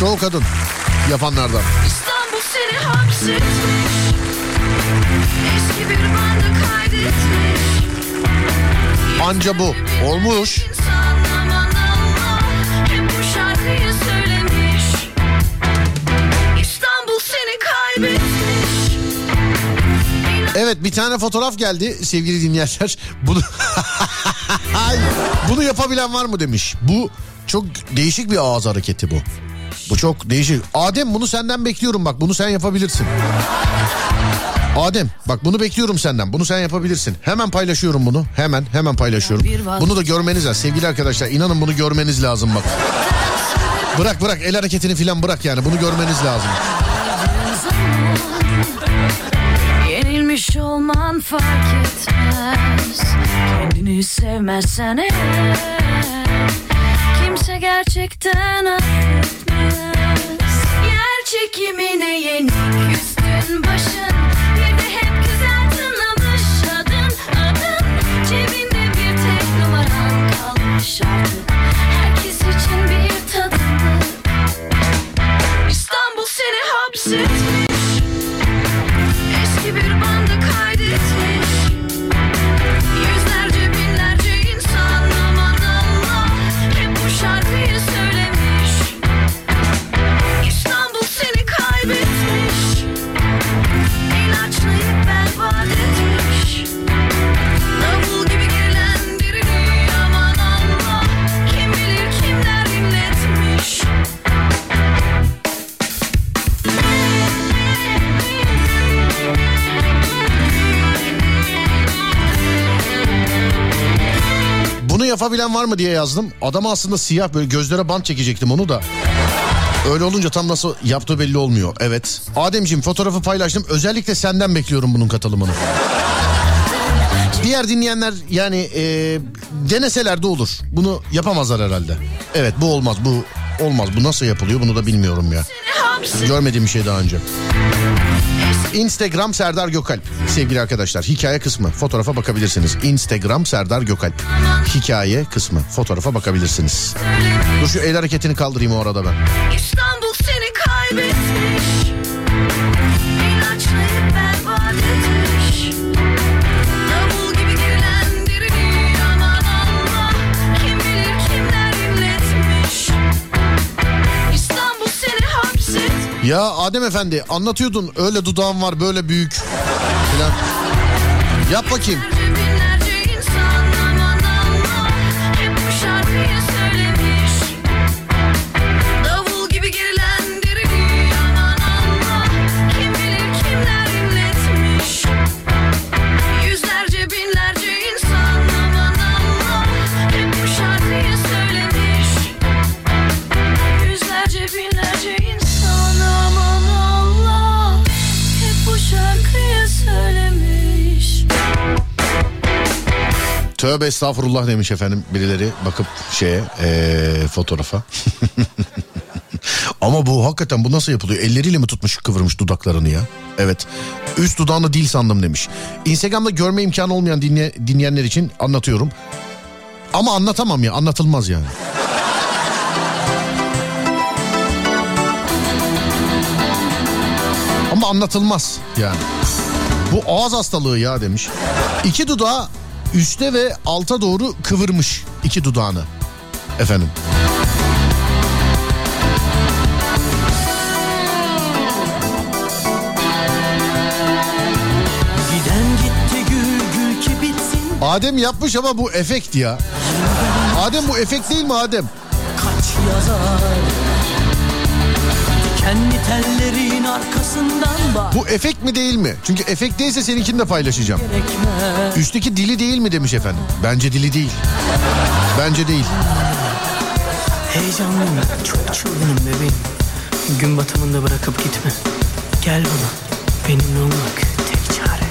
Çoğu kadın yapanlardan. İstanbul seni hapsetmiş Eski bir bandı kaydetmiş Anca bu. Olmuş. İnsan aman Allah Hep bu şarkıyı söylemiş İstanbul seni kaybetmiş Evet bir tane fotoğraf geldi sevgili dinleyenler. *laughs* Bunu bunu yapabilen var mı demiş. Bu çok değişik bir ağız hareketi bu. Bu çok değişik. Adem bunu senden bekliyorum bak bunu sen yapabilirsin. Adem bak bunu bekliyorum senden. Bunu sen yapabilirsin. Hemen paylaşıyorum bunu. Hemen hemen paylaşıyorum. Bunu da görmeniz lazım. Sevgili arkadaşlar inanın bunu görmeniz lazım bak. Bırak bırak. El hareketini filan bırak yani. Bunu görmeniz lazım. Yenilmiş olman fark etmez. Kendini sevmezsen Kimse gerçekten affetmez. Yer çekimine yenik üstün başın. Bir de seni hapsetmiş yapabilen var mı diye yazdım. Adama aslında siyah böyle gözlere bant çekecektim onu da. Öyle olunca tam nasıl yaptığı belli olmuyor. Evet. Ademciğim fotoğrafı paylaştım. Özellikle senden bekliyorum bunun katılımını. Diğer dinleyenler yani e, deneseler de olur. Bunu yapamazlar herhalde. Evet bu olmaz bu olmaz. Bu nasıl yapılıyor bunu da bilmiyorum ya. Görmediğim bir şey daha önce. Instagram Serdar Gökalp sevgili arkadaşlar hikaye kısmı fotoğrafa bakabilirsiniz. Instagram Serdar Gökalp hikaye kısmı fotoğrafa bakabilirsiniz. Dur şu el hareketini kaldırayım o arada ben. İstanbul seni kaybetmiş Ya Adem Efendi anlatıyordun öyle dudağın var böyle büyük falan. Yap bakayım. Tövbe estağfurullah demiş efendim birileri bakıp şeye eee, fotoğrafa. *laughs* Ama bu hakikaten bu nasıl yapılıyor? Elleriyle mi tutmuş kıvırmış dudaklarını ya? Evet. Üst dudağını dil sandım demiş. Instagram'da görme imkanı olmayan dinle, dinleyenler için anlatıyorum. Ama anlatamam ya anlatılmaz yani. Ama anlatılmaz yani. Bu ağız hastalığı ya demiş. İki dudağı üste ve alta doğru kıvırmış iki dudağını. Efendim. Adem yapmış ama bu efekt ya. Adem bu efekt değil mi Adem? kaç yazar Dikenli tellerin arkasından bak Bu efekt mi değil mi? Çünkü efekt değilse seninkini de paylaşacağım. gerekmez Üstteki dili değil mi demiş efendim. Bence dili değil. Bence değil. Heyecanlıyım çok çılgınım bebeğim Gün batımında bırakıp gitme Gel bana benimle olmak tek çare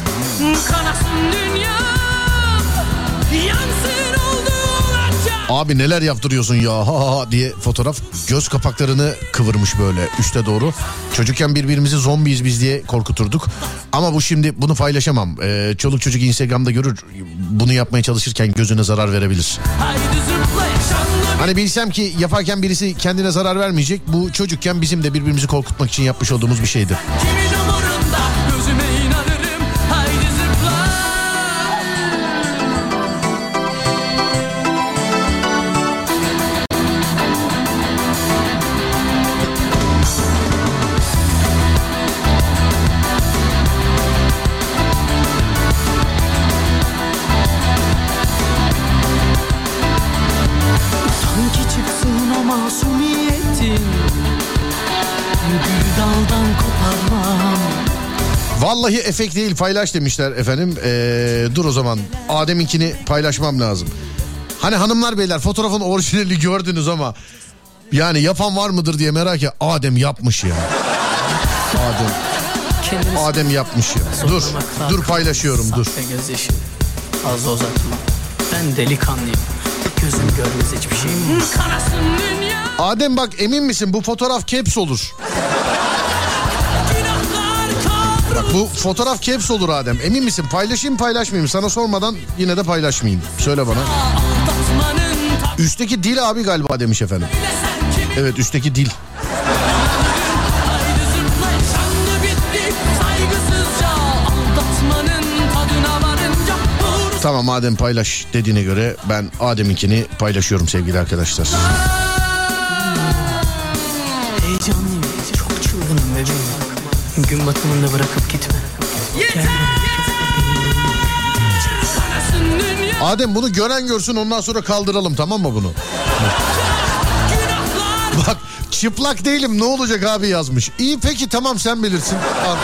Kanasın dünya Yansın oldu Abi neler yaptırıyorsun ya ha ha diye fotoğraf göz kapaklarını kıvırmış böyle üste doğru. Çocukken birbirimizi zombiyiz biz diye korkuturduk. Ama bu şimdi bunu paylaşamam. Ee, çoluk çocuk Instagram'da görür bunu yapmaya çalışırken gözüne zarar verebilir. Hani bilsem ki yaparken birisi kendine zarar vermeyecek. Bu çocukken bizim de birbirimizi korkutmak için yapmış olduğumuz bir şeydi. Kimin Vallahi efekt değil paylaş demişler efendim. Ee, dur o zaman Adem'inkini paylaşmam lazım. Hani hanımlar beyler fotoğrafın orijinalini gördünüz ama yani yapan var mıdır diye merak ya Adem yapmış ya. Adem Adem yapmış ya. Dur dur paylaşıyorum dur. Fazla uzatma Ben delikanlıyım Gözüm görmez hiçbir şeyim Adem bak emin misin bu fotoğraf caps olur. Bu fotoğraf caps olur Adem. Emin misin paylaşayım paylaşmayayım sana sormadan yine de paylaşmayayım. Söyle bana. Üstteki dil abi galiba demiş efendim. Evet üstteki dil. Tamam Adem paylaş dediğine göre ben Adem'inkini paylaşıyorum sevgili arkadaşlar. Gün batımında bırakıp gitme Yeter Adem bunu gören görsün ondan sonra kaldıralım tamam mı bunu? Bak çıplak değilim ne olacak abi yazmış. İyi peki tamam sen bilirsin. Al.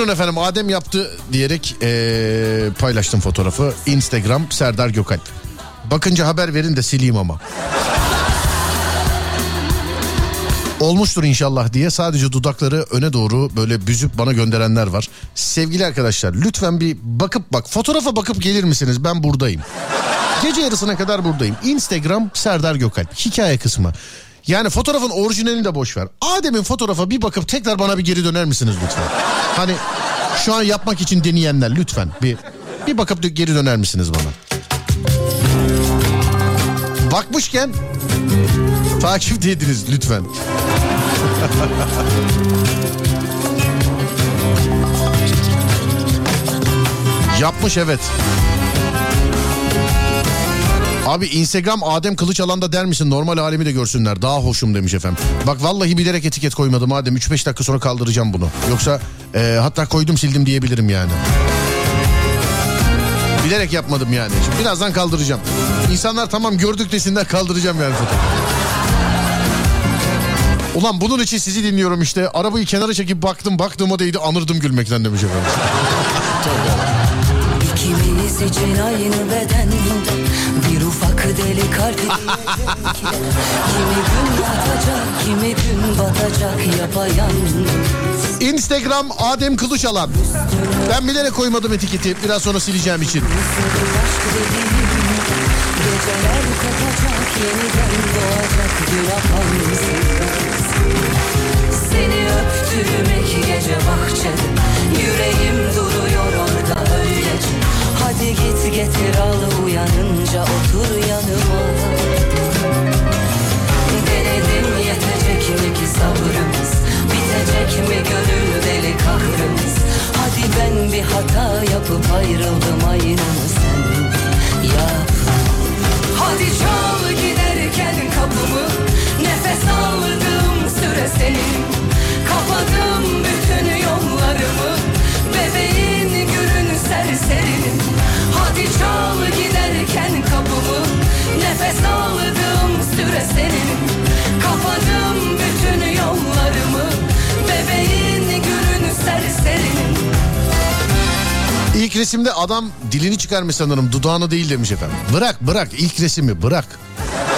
Buyurun efendim Adem yaptı diyerek ee, paylaştım fotoğrafı. Instagram Serdar Gökalp. Bakınca haber verin de sileyim ama. Olmuştur inşallah diye sadece dudakları öne doğru böyle büzüp bana gönderenler var. Sevgili arkadaşlar lütfen bir bakıp bak fotoğrafa bakıp gelir misiniz? Ben buradayım. Gece yarısına kadar buradayım. Instagram Serdar Gökalp. Hikaye kısmı. Yani fotoğrafın orijinalini de boş ver. Adem'in fotoğrafa bir bakıp tekrar bana bir geri döner misiniz lütfen? Hani şu an yapmak için deneyenler lütfen bir bir bakıp geri döner misiniz bana? Bakmışken takipte ediniz lütfen. *laughs* Yapmış evet. Abi Instagram Adem Kılıçalan'da der misin normal halimi de görsünler daha hoşum demiş efendim. Bak vallahi bilerek etiket koymadım Adem 3-5 dakika sonra kaldıracağım bunu. Yoksa e, hatta koydum sildim diyebilirim yani. Bilerek yapmadım yani. Şimdi birazdan kaldıracağım. İnsanlar tamam gördük desinler kaldıracağım yani fotoğrafı. Ulan bunun için sizi dinliyorum işte. Arabayı kenara çekip baktım baktığıma değdi anırdım gülmekten demiş efendim. İkimiz için aynı bedende bir ufak deli kalp Kimi gün yatacak, kimi gün batacak yapayalnız Instagram Adem Kılıçalan. Ben bilerek koymadım etiketi. Biraz sonra sileceğim için. Geceler kopacak, yeniden doğacak bir apansız Seni öptüğüm iki gece bahçede Yüreğim Hadi git getir al uyanınca otur yanıma. Denedim yetecek mi ki sabrımız? Bitecek mi gönül deli kahrımız? Hadi ben bir hata yapıp ayrıldım aynımı sen yap. Hadi çal giderken kapımı. Nefes aldığım süre senin. Kapadım bütün yollarımı. Bebeğin gülün serserinim saati çal giderken kapımı Nefes aldığım süre senin Kapadım bütün yollarımı Bebeğin günün serserinin İlk resimde adam dilini çıkarmış sanırım dudağını değil demiş efendim. Bırak bırak ilk resimi bırak.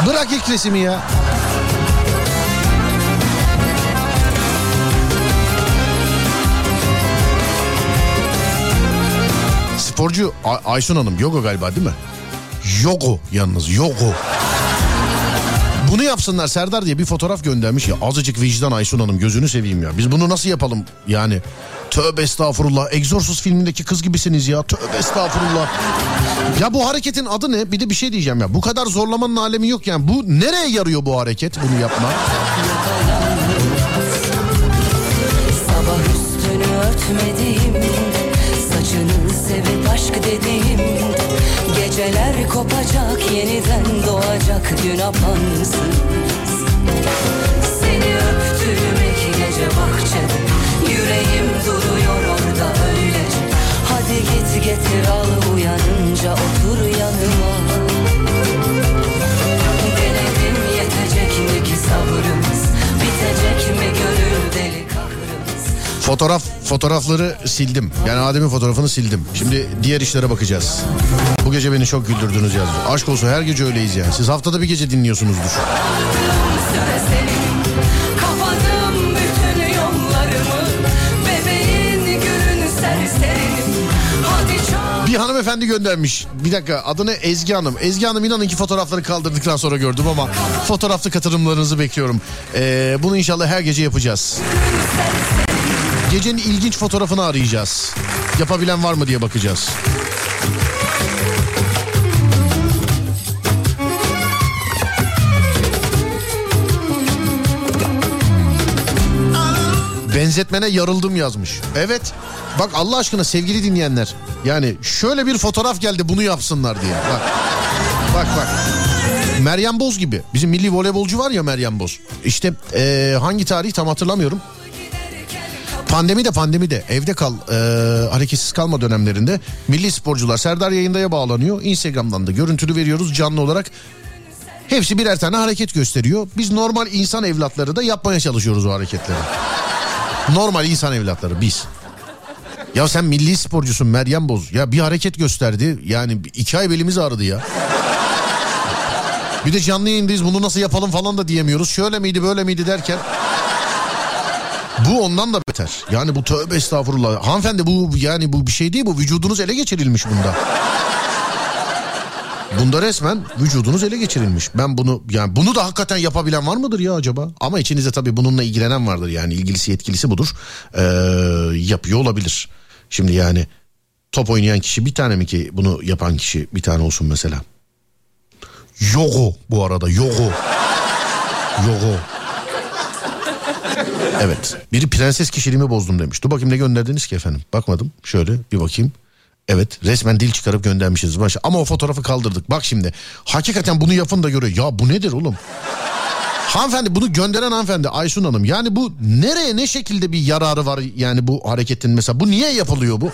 Bırak ilk resimi ya. Sporcu Ay- Aysun Hanım yoga galiba değil mi? Yogo yalnız yogo. Bunu yapsınlar Serdar diye bir fotoğraf göndermiş ya azıcık vicdan Aysun Hanım gözünü seveyim ya. Biz bunu nasıl yapalım yani? Tövbe estağfurullah. Exorcist filmindeki kız gibisiniz ya. Tövbe estağfurullah. Ya bu hareketin adı ne? Bir de bir şey diyeceğim ya. Bu kadar zorlamanın alemi yok yani. Bu nereye yarıyor bu hareket bunu yapma? Sabah üstünü sevip aşk dediğimde Geceler kopacak yeniden doğacak dün apansız Seni öptüğüm iki gece bahçede Yüreğim duruyor orada öylece Hadi git getir al uyanınca otur yanıma. Denedim yetecek mi ki sabrımız Bitecek mi gönül deli Fotoğraf fotoğrafları sildim. Yani Adem'in fotoğrafını sildim. Şimdi diğer işlere bakacağız. Bu gece beni çok güldürdünüz yazmış. Aşk olsun her gece öyleyiz yani. Siz haftada bir gece dinliyorsunuzdur. Bir hanımefendi göndermiş. Bir dakika adını Ezgi Hanım. Ezgi Hanım inanın ki fotoğrafları kaldırdıktan sonra gördüm ama fotoğraflı katılımlarınızı bekliyorum. Ee, bunu inşallah her gece yapacağız. Gecenin ilginç fotoğrafını arayacağız. Yapabilen var mı diye bakacağız. Benzetmene yarıldım yazmış. Evet. Bak Allah aşkına sevgili dinleyenler. Yani şöyle bir fotoğraf geldi bunu yapsınlar diye. Bak. Bak bak. Meryem Boz gibi. Bizim milli voleybolcu var ya Meryem Boz. İşte eee, hangi tarih tam hatırlamıyorum. Pandemi de pandemi de evde kal eee, hareketsiz kalma dönemlerinde milli sporcular Serdar yayındaya bağlanıyor. Instagram'dan da görüntülü veriyoruz canlı olarak. Hepsi birer tane hareket gösteriyor. Biz normal insan evlatları da yapmaya çalışıyoruz o hareketleri. Normal insan evlatları biz. Ya sen milli sporcusun Meryem Boz. Ya bir hareket gösterdi. Yani iki ay belimiz ağrıdı ya. Bir de canlı yayındayız bunu nasıl yapalım falan da diyemiyoruz. Şöyle miydi böyle miydi derken. Bu ondan da beter. Yani bu tövbe estağfurullah. Hanımefendi bu yani bu bir şey değil bu. Vücudunuz ele geçirilmiş bunda. Bunda resmen vücudunuz ele geçirilmiş. Ben bunu yani bunu da hakikaten yapabilen var mıdır ya acaba? Ama içinizde tabii bununla ilgilenen vardır yani ilgilisi yetkilisi budur. Ee, yapıyor olabilir. Şimdi yani top oynayan kişi bir tane mi ki bunu yapan kişi bir tane olsun mesela. Yogo bu arada yogo. Yogo. Evet. Biri prenses kişiliğimi bozdum demiş. Dur bakayım ne gönderdiniz ki efendim. Bakmadım. Şöyle bir bakayım. Evet resmen dil çıkarıp göndermişiz başa. Ama o fotoğrafı kaldırdık. Bak şimdi hakikaten bunu yapın da göre. Ya bu nedir oğlum? Hanımefendi bunu gönderen hanımefendi Aysun Hanım. Yani bu nereye ne şekilde bir yararı var yani bu hareketin mesela. Bu niye yapılıyor bu?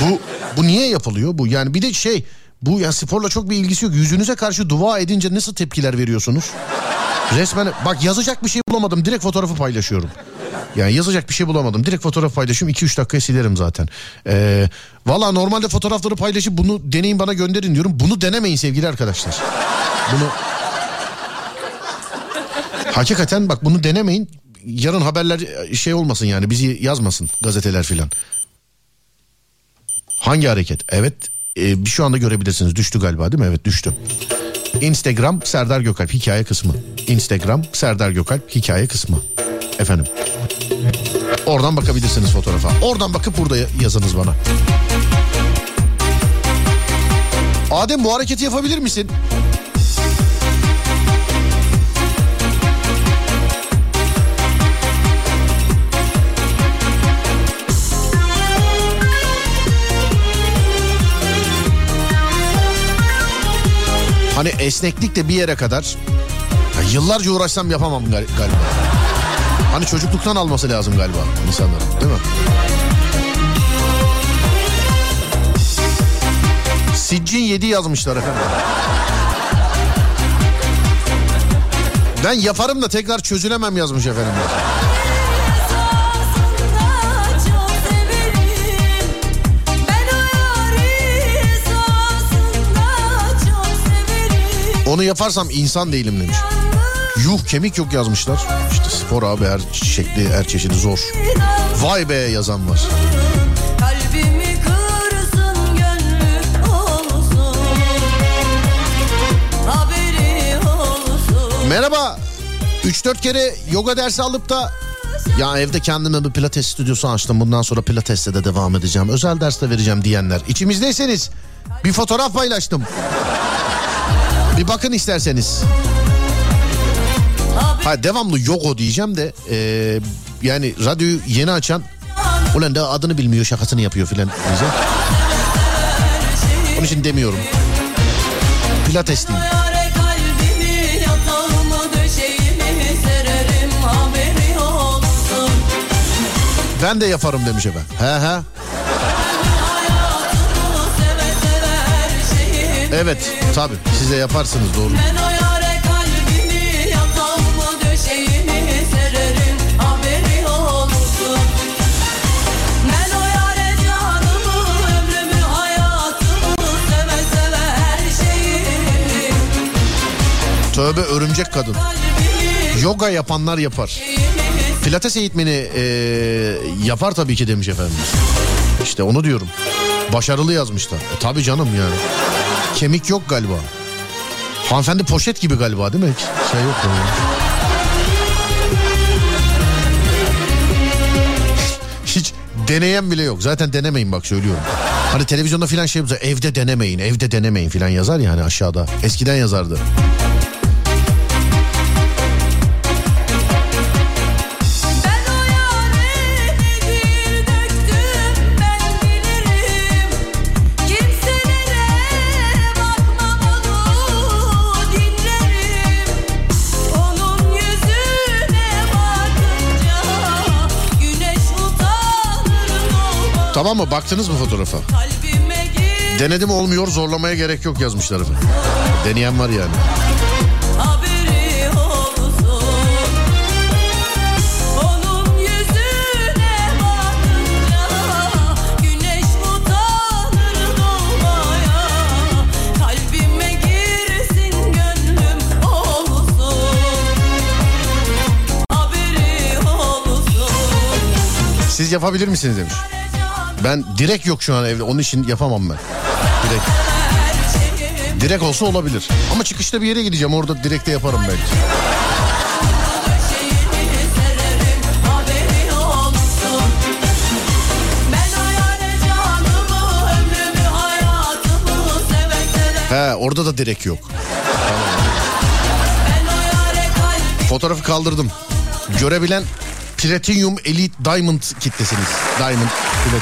bu bu niye yapılıyor bu? Yani bir de şey bu ya sporla çok bir ilgisi yok. Yüzünüze karşı dua edince nasıl tepkiler veriyorsunuz? Resmen bak yazacak bir şey bulamadım. Direkt fotoğrafı paylaşıyorum. Yani yazacak bir şey bulamadım. Direkt fotoğraf paylaşıyorum. 2-3 dakikaya silerim zaten. Ee, Valla normalde fotoğrafları paylaşıp bunu deneyin bana gönderin diyorum. Bunu denemeyin sevgili arkadaşlar. Bunu... Hakikaten bak bunu denemeyin. Yarın haberler şey olmasın yani bizi yazmasın gazeteler filan. Hangi hareket? Evet e, şu anda görebilirsiniz. Düştü galiba değil mi? Evet düştü. Instagram Serdar Gökalp hikaye kısmı. Instagram Serdar Gökalp hikaye kısmı. Efendim. Oradan bakabilirsiniz fotoğrafa. Oradan bakıp burada yazınız bana. Adem bu hareketi yapabilir misin? Hani esneklik de bir yere kadar ya yıllarca uğraşsam yapamam gal- galiba. Hani çocukluktan alması lazım galiba insanların değil mi? Siccin 7 yazmışlar efendim. Ben yaparım da tekrar çözülemem yazmış efendim. Onu yaparsam insan değilim demiş. Yuh kemik yok yazmışlar. İşte spor abi her şekli her çeşidi zor. Vay be yazan var. Merhaba. 3-4 kere yoga dersi alıp da ya evde kendime bir pilates stüdyosu açtım. Bundan sonra pilatesle de devam edeceğim. Özel ders de vereceğim diyenler. İçimizdeyseniz bir fotoğraf paylaştım. Bir bakın isterseniz. Ha devamlı yoga diyeceğim de e, yani radyoyu yeni açan ulan da adını bilmiyor şakasını yapıyor filan diyeceğim. Onun için demiyorum. Pilates diyeyim. Ben de yaparım demiş efendim. He he. Evet tabi siz de yaparsınız doğru. Ben o yare kalbimi yatağımı döşeğimi sererim haberi olsun Ben o yare canımı ömrümü hayatımı seve seve her şeyimi Tövbe örümcek kadın. Yoga yapanlar yapar. Pilates eğitmeni e, yapar tabii ki demiş efendimiz. İşte onu diyorum. Başarılı yazmışlar. E, tabii canım yani. Kemik yok galiba. Hanımefendi poşet gibi galiba değil mi? Hiç şey yok. Yani. Hiç deneyen bile yok. Zaten denemeyin bak söylüyorum. Hani televizyonda filan şey yapıyor. Evde denemeyin, evde denemeyin filan yazar yani aşağıda. Eskiden yazardı. Tamam mı? Baktınız mı fotoğrafa? Denedim olmuyor zorlamaya gerek yok yazmışlar efendim. Deneyen var yani. Siz yapabilir misiniz demiş. Ben direkt yok şu an evde onun için yapamam ben. Direkt. Direkt olsa olabilir. Ama çıkışta bir yere gideceğim orada direkte yaparım belki. He orada da direkt yok. Fotoğrafı kaldırdım. Görebilen Platinum Elite Diamond kitlesiniz. Diamond gibi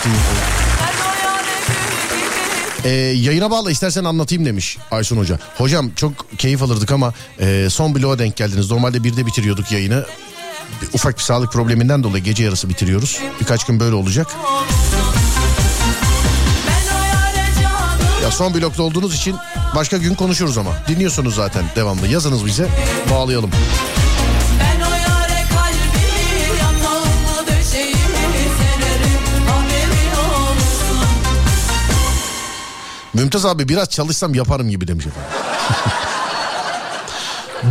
Ee, yayına bağla istersen anlatayım demiş Aysun Hoca. Hocam çok keyif alırdık ama e, son bloğa denk geldiniz. Normalde birde bitiriyorduk yayını. Bir- Ufak bir sağlık probleminden dolayı gece yarısı bitiriyoruz. Birkaç gün böyle olacak. Ya son blokta olduğunuz için başka gün konuşuruz ama. Dinliyorsunuz zaten devamlı. Yazınız bize bağlayalım. Mümtaz abi biraz çalışsam yaparım gibi demiş efendim. *laughs*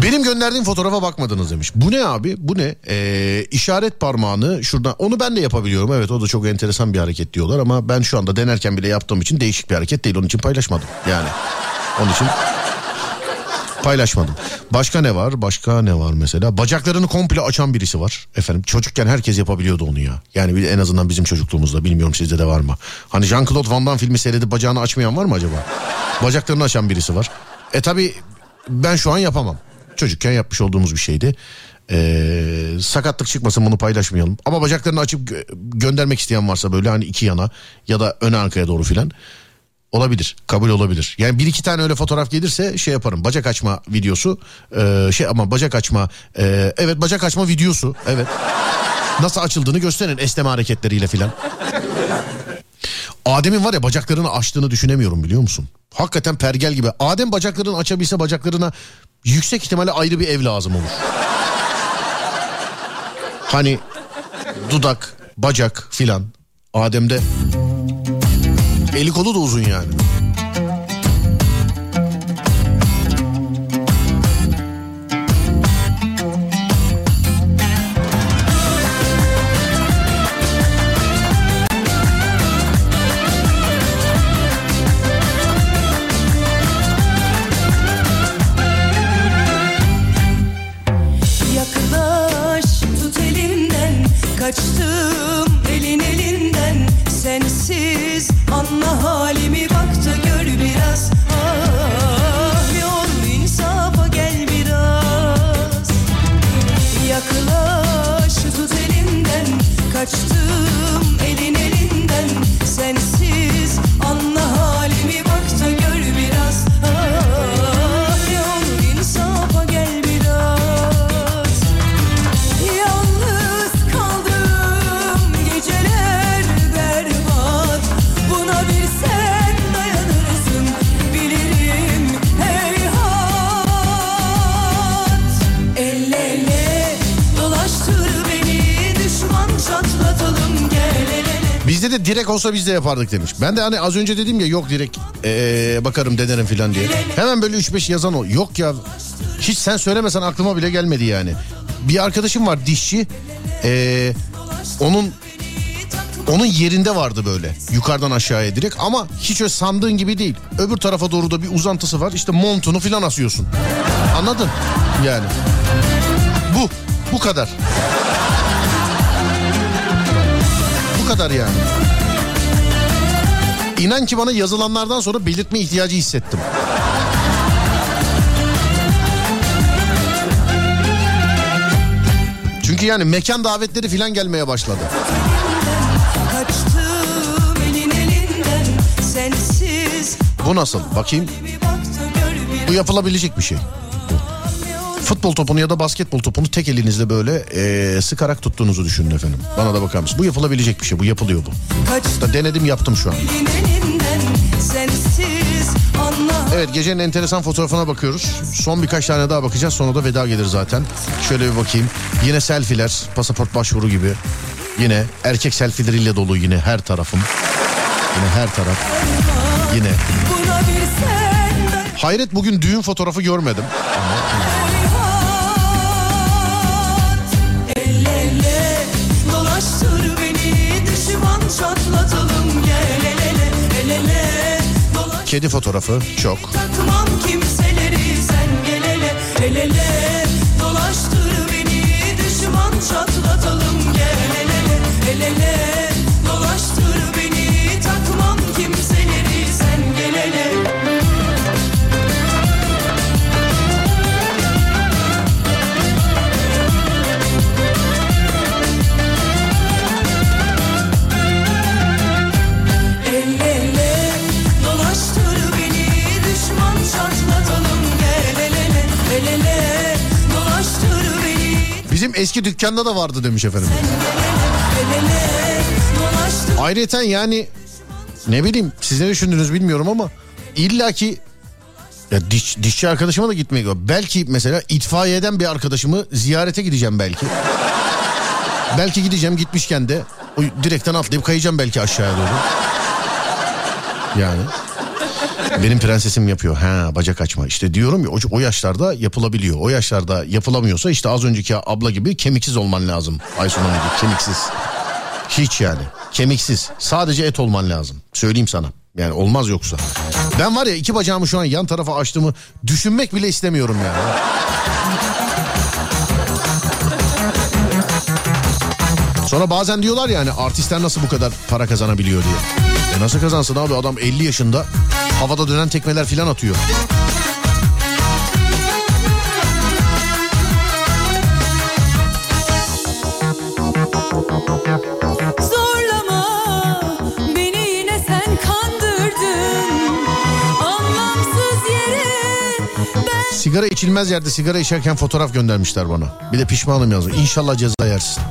Benim gönderdiğim fotoğrafa bakmadınız demiş. Bu ne abi? Bu ne? Ee, işaret parmağını şuradan onu ben de yapabiliyorum. Evet o da çok enteresan bir hareket diyorlar ama ben şu anda denerken bile yaptığım için değişik bir hareket değil. Onun için paylaşmadım. Yani onun için paylaşmadım. Başka ne var? Başka ne var mesela? Bacaklarını komple açan birisi var. Efendim çocukken herkes yapabiliyordu onu ya. Yani en azından bizim çocukluğumuzda bilmiyorum sizde de var mı? Hani Jean-Claude Van Damme filmi seyredip bacağını açmayan var mı acaba? Bacaklarını açan birisi var. E tabi ben şu an yapamam. Çocukken yapmış olduğumuz bir şeydi. Ee, sakatlık çıkmasın bunu paylaşmayalım. Ama bacaklarını açıp gö- göndermek isteyen varsa böyle hani iki yana ya da ön arkaya doğru filan olabilir. Kabul olabilir. Yani bir iki tane öyle fotoğraf gelirse şey yaparım. Bacak açma videosu. ee, şey ama bacak açma. ee, evet bacak açma videosu. Evet. Nasıl açıldığını gösterin esneme hareketleriyle filan. Adem'in var ya bacaklarını açtığını düşünemiyorum biliyor musun? Hakikaten pergel gibi. Adem bacaklarını açabilse bacaklarına yüksek ihtimalle ayrı bir ev lazım olur. Hani dudak, bacak filan. Adem'de eli kolu da uzun yani. Direkt olsa biz de yapardık demiş. Ben de hani az önce dedim ya yok direkt ee, bakarım denerim filan diye. Hemen böyle 3-5 yazan o. Yok ya hiç sen söylemesen aklıma bile gelmedi yani. Bir arkadaşım var dişçi. Ee, onun onun yerinde vardı böyle yukarıdan aşağıya direkt ama hiç öyle sandığın gibi değil. Öbür tarafa doğru da bir uzantısı var işte montunu filan asıyorsun. Anladın? Yani. Bu. Bu kadar. Bu kadar yani. İnan ki bana yazılanlardan sonra belirtme ihtiyacı hissettim. Çünkü yani mekan davetleri filan gelmeye başladı. Bu nasıl? Bakayım. Bu yapılabilecek bir şey. Futbol topunu ya da basketbol topunu tek elinizle böyle eee, sıkarak tuttuğunuzu düşünün efendim. Bana da bakar mısın? Bu yapılabilecek bir şey. Bu yapılıyor bu. Da denedim yaptım şu an. Evet gecenin enteresan fotoğrafına bakıyoruz. Son birkaç tane daha bakacağız sonra da veda gelir zaten. Şöyle bir bakayım. Yine selfiler, pasaport başvuru gibi. Yine erkek selfileriyle dolu yine her tarafım. Yine her taraf. Yine. Hayret bugün düğün fotoğrafı görmedim. El Kedi fotoğrafı çok. dolaştır beni düşman çatlatalım gel el ele Bizim eski dükkanda da vardı demiş efendim. Ayrıca yani ne bileyim siz ne düşündünüz bilmiyorum ama illaki ya diş, dişçi arkadaşıma da gitmek Belki mesela itfaiyeden bir arkadaşımı ziyarete gideceğim belki. belki gideceğim gitmişken de o direkten atlayıp kayacağım belki aşağıya doğru. Yani. Benim prensesim yapıyor. Ha bacak açma. İşte diyorum ya o, o yaşlarda yapılabiliyor. O yaşlarda yapılamıyorsa işte az önceki abla gibi kemiksiz olman lazım. Aysun Hanım gibi kemiksiz. Hiç yani. Kemiksiz. Sadece et olman lazım. Söyleyeyim sana. Yani olmaz yoksa. Ben var ya iki bacağımı şu an yan tarafa açtığımı düşünmek bile istemiyorum yani. Sonra bazen diyorlar yani artistler nasıl bu kadar para kazanabiliyor diye. E nasıl kazansın abi adam 50 yaşında havada dönen tekmeler filan atıyor. Sigara içilmez yerde sigara içerken fotoğraf göndermişler bana. Bir de pişmanım yazıyor. İnşallah ceza yersin.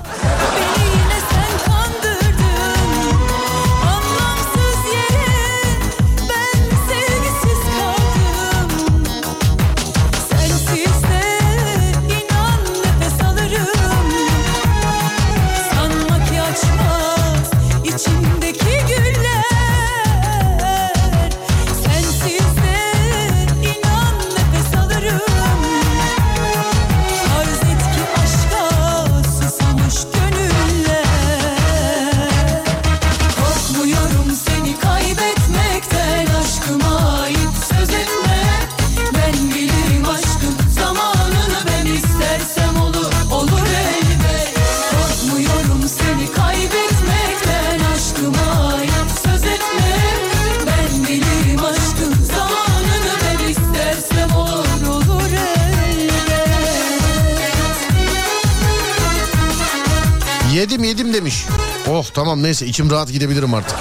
Oh tamam neyse içim rahat gidebilirim artık.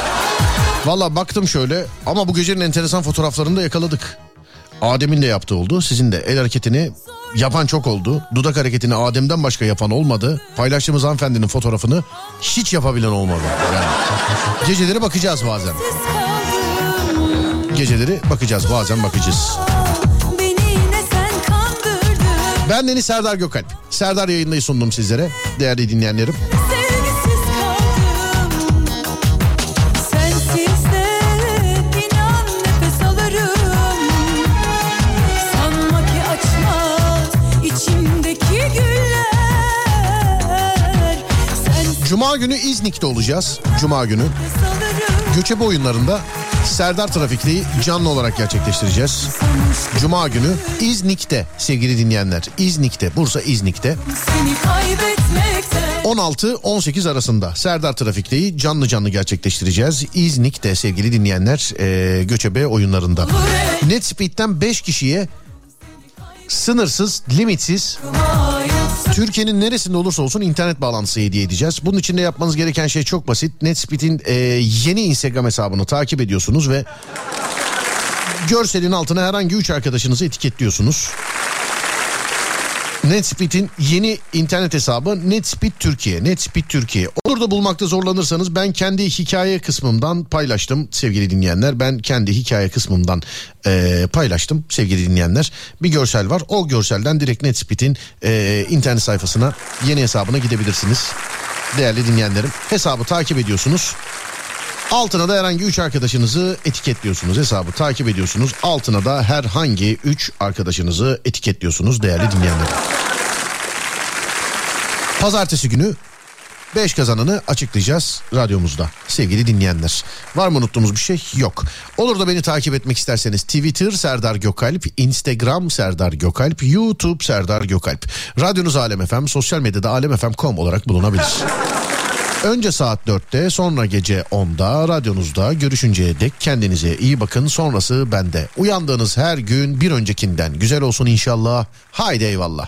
Valla baktım şöyle ama bu gecenin enteresan fotoğraflarını da yakaladık. Adem'in de yaptığı oldu. Sizin de el hareketini yapan çok oldu. Dudak hareketini Adem'den başka yapan olmadı. Paylaştığımız hanımefendinin fotoğrafını hiç yapabilen olmadı. Yani geceleri bakacağız bazen. Geceleri bakacağız bazen bakacağız. Ben Deniz Serdar Gökalp. Serdar yayındayı sundum sizlere değerli dinleyenlerim. Cuma günü İznik'te olacağız. Cuma günü. Göçebe oyunlarında Serdar Trafik'teyi canlı olarak gerçekleştireceğiz. Cuma günü İznik'te sevgili dinleyenler. İznik'te, Bursa İznik'te Seni kaybetmekten 16-18 arasında Serdar Trafik'teyi canlı canlı gerçekleştireceğiz. İznik'te sevgili dinleyenler e, göçebe oyunlarında. Netspeed'den 5 kişiye sınırsız, limitsiz Türkiye'nin neresinde olursa olsun internet bağlantısı hediye edeceğiz. Bunun için de yapmanız gereken şey çok basit. Netspeed'in e, yeni Instagram hesabını takip ediyorsunuz ve görselin altına herhangi 3 arkadaşınızı etiketliyorsunuz. Netspeed'in yeni internet hesabı Netspeed Türkiye. Netspeed Türkiye. Olur da bulmakta zorlanırsanız ben kendi hikaye kısmımdan paylaştım sevgili dinleyenler. Ben kendi hikaye kısmımdan eee, paylaştım sevgili dinleyenler. Bir görsel var. O görselden direkt Netspeed'in eee, internet sayfasına yeni hesabına gidebilirsiniz. Değerli dinleyenlerim hesabı takip ediyorsunuz. Altına da herhangi 3 arkadaşınızı etiketliyorsunuz. Hesabı takip ediyorsunuz. Altına da herhangi 3 arkadaşınızı etiketliyorsunuz değerli dinleyenler. Pazartesi günü 5 kazananı açıklayacağız radyomuzda sevgili dinleyenler. Var mı unuttuğumuz bir şey? Yok. Olur da beni takip etmek isterseniz Twitter Serdar Gökalp, Instagram Serdar Gökalp, YouTube Serdar Gökalp. Radyonuz Alem FM, sosyal medyada alemfm.com olarak bulunabilir. Önce saat 4'te sonra gece 10'da radyonuzda görüşünceye dek kendinize iyi bakın sonrası bende. Uyandığınız her gün bir öncekinden güzel olsun inşallah. Haydi eyvallah.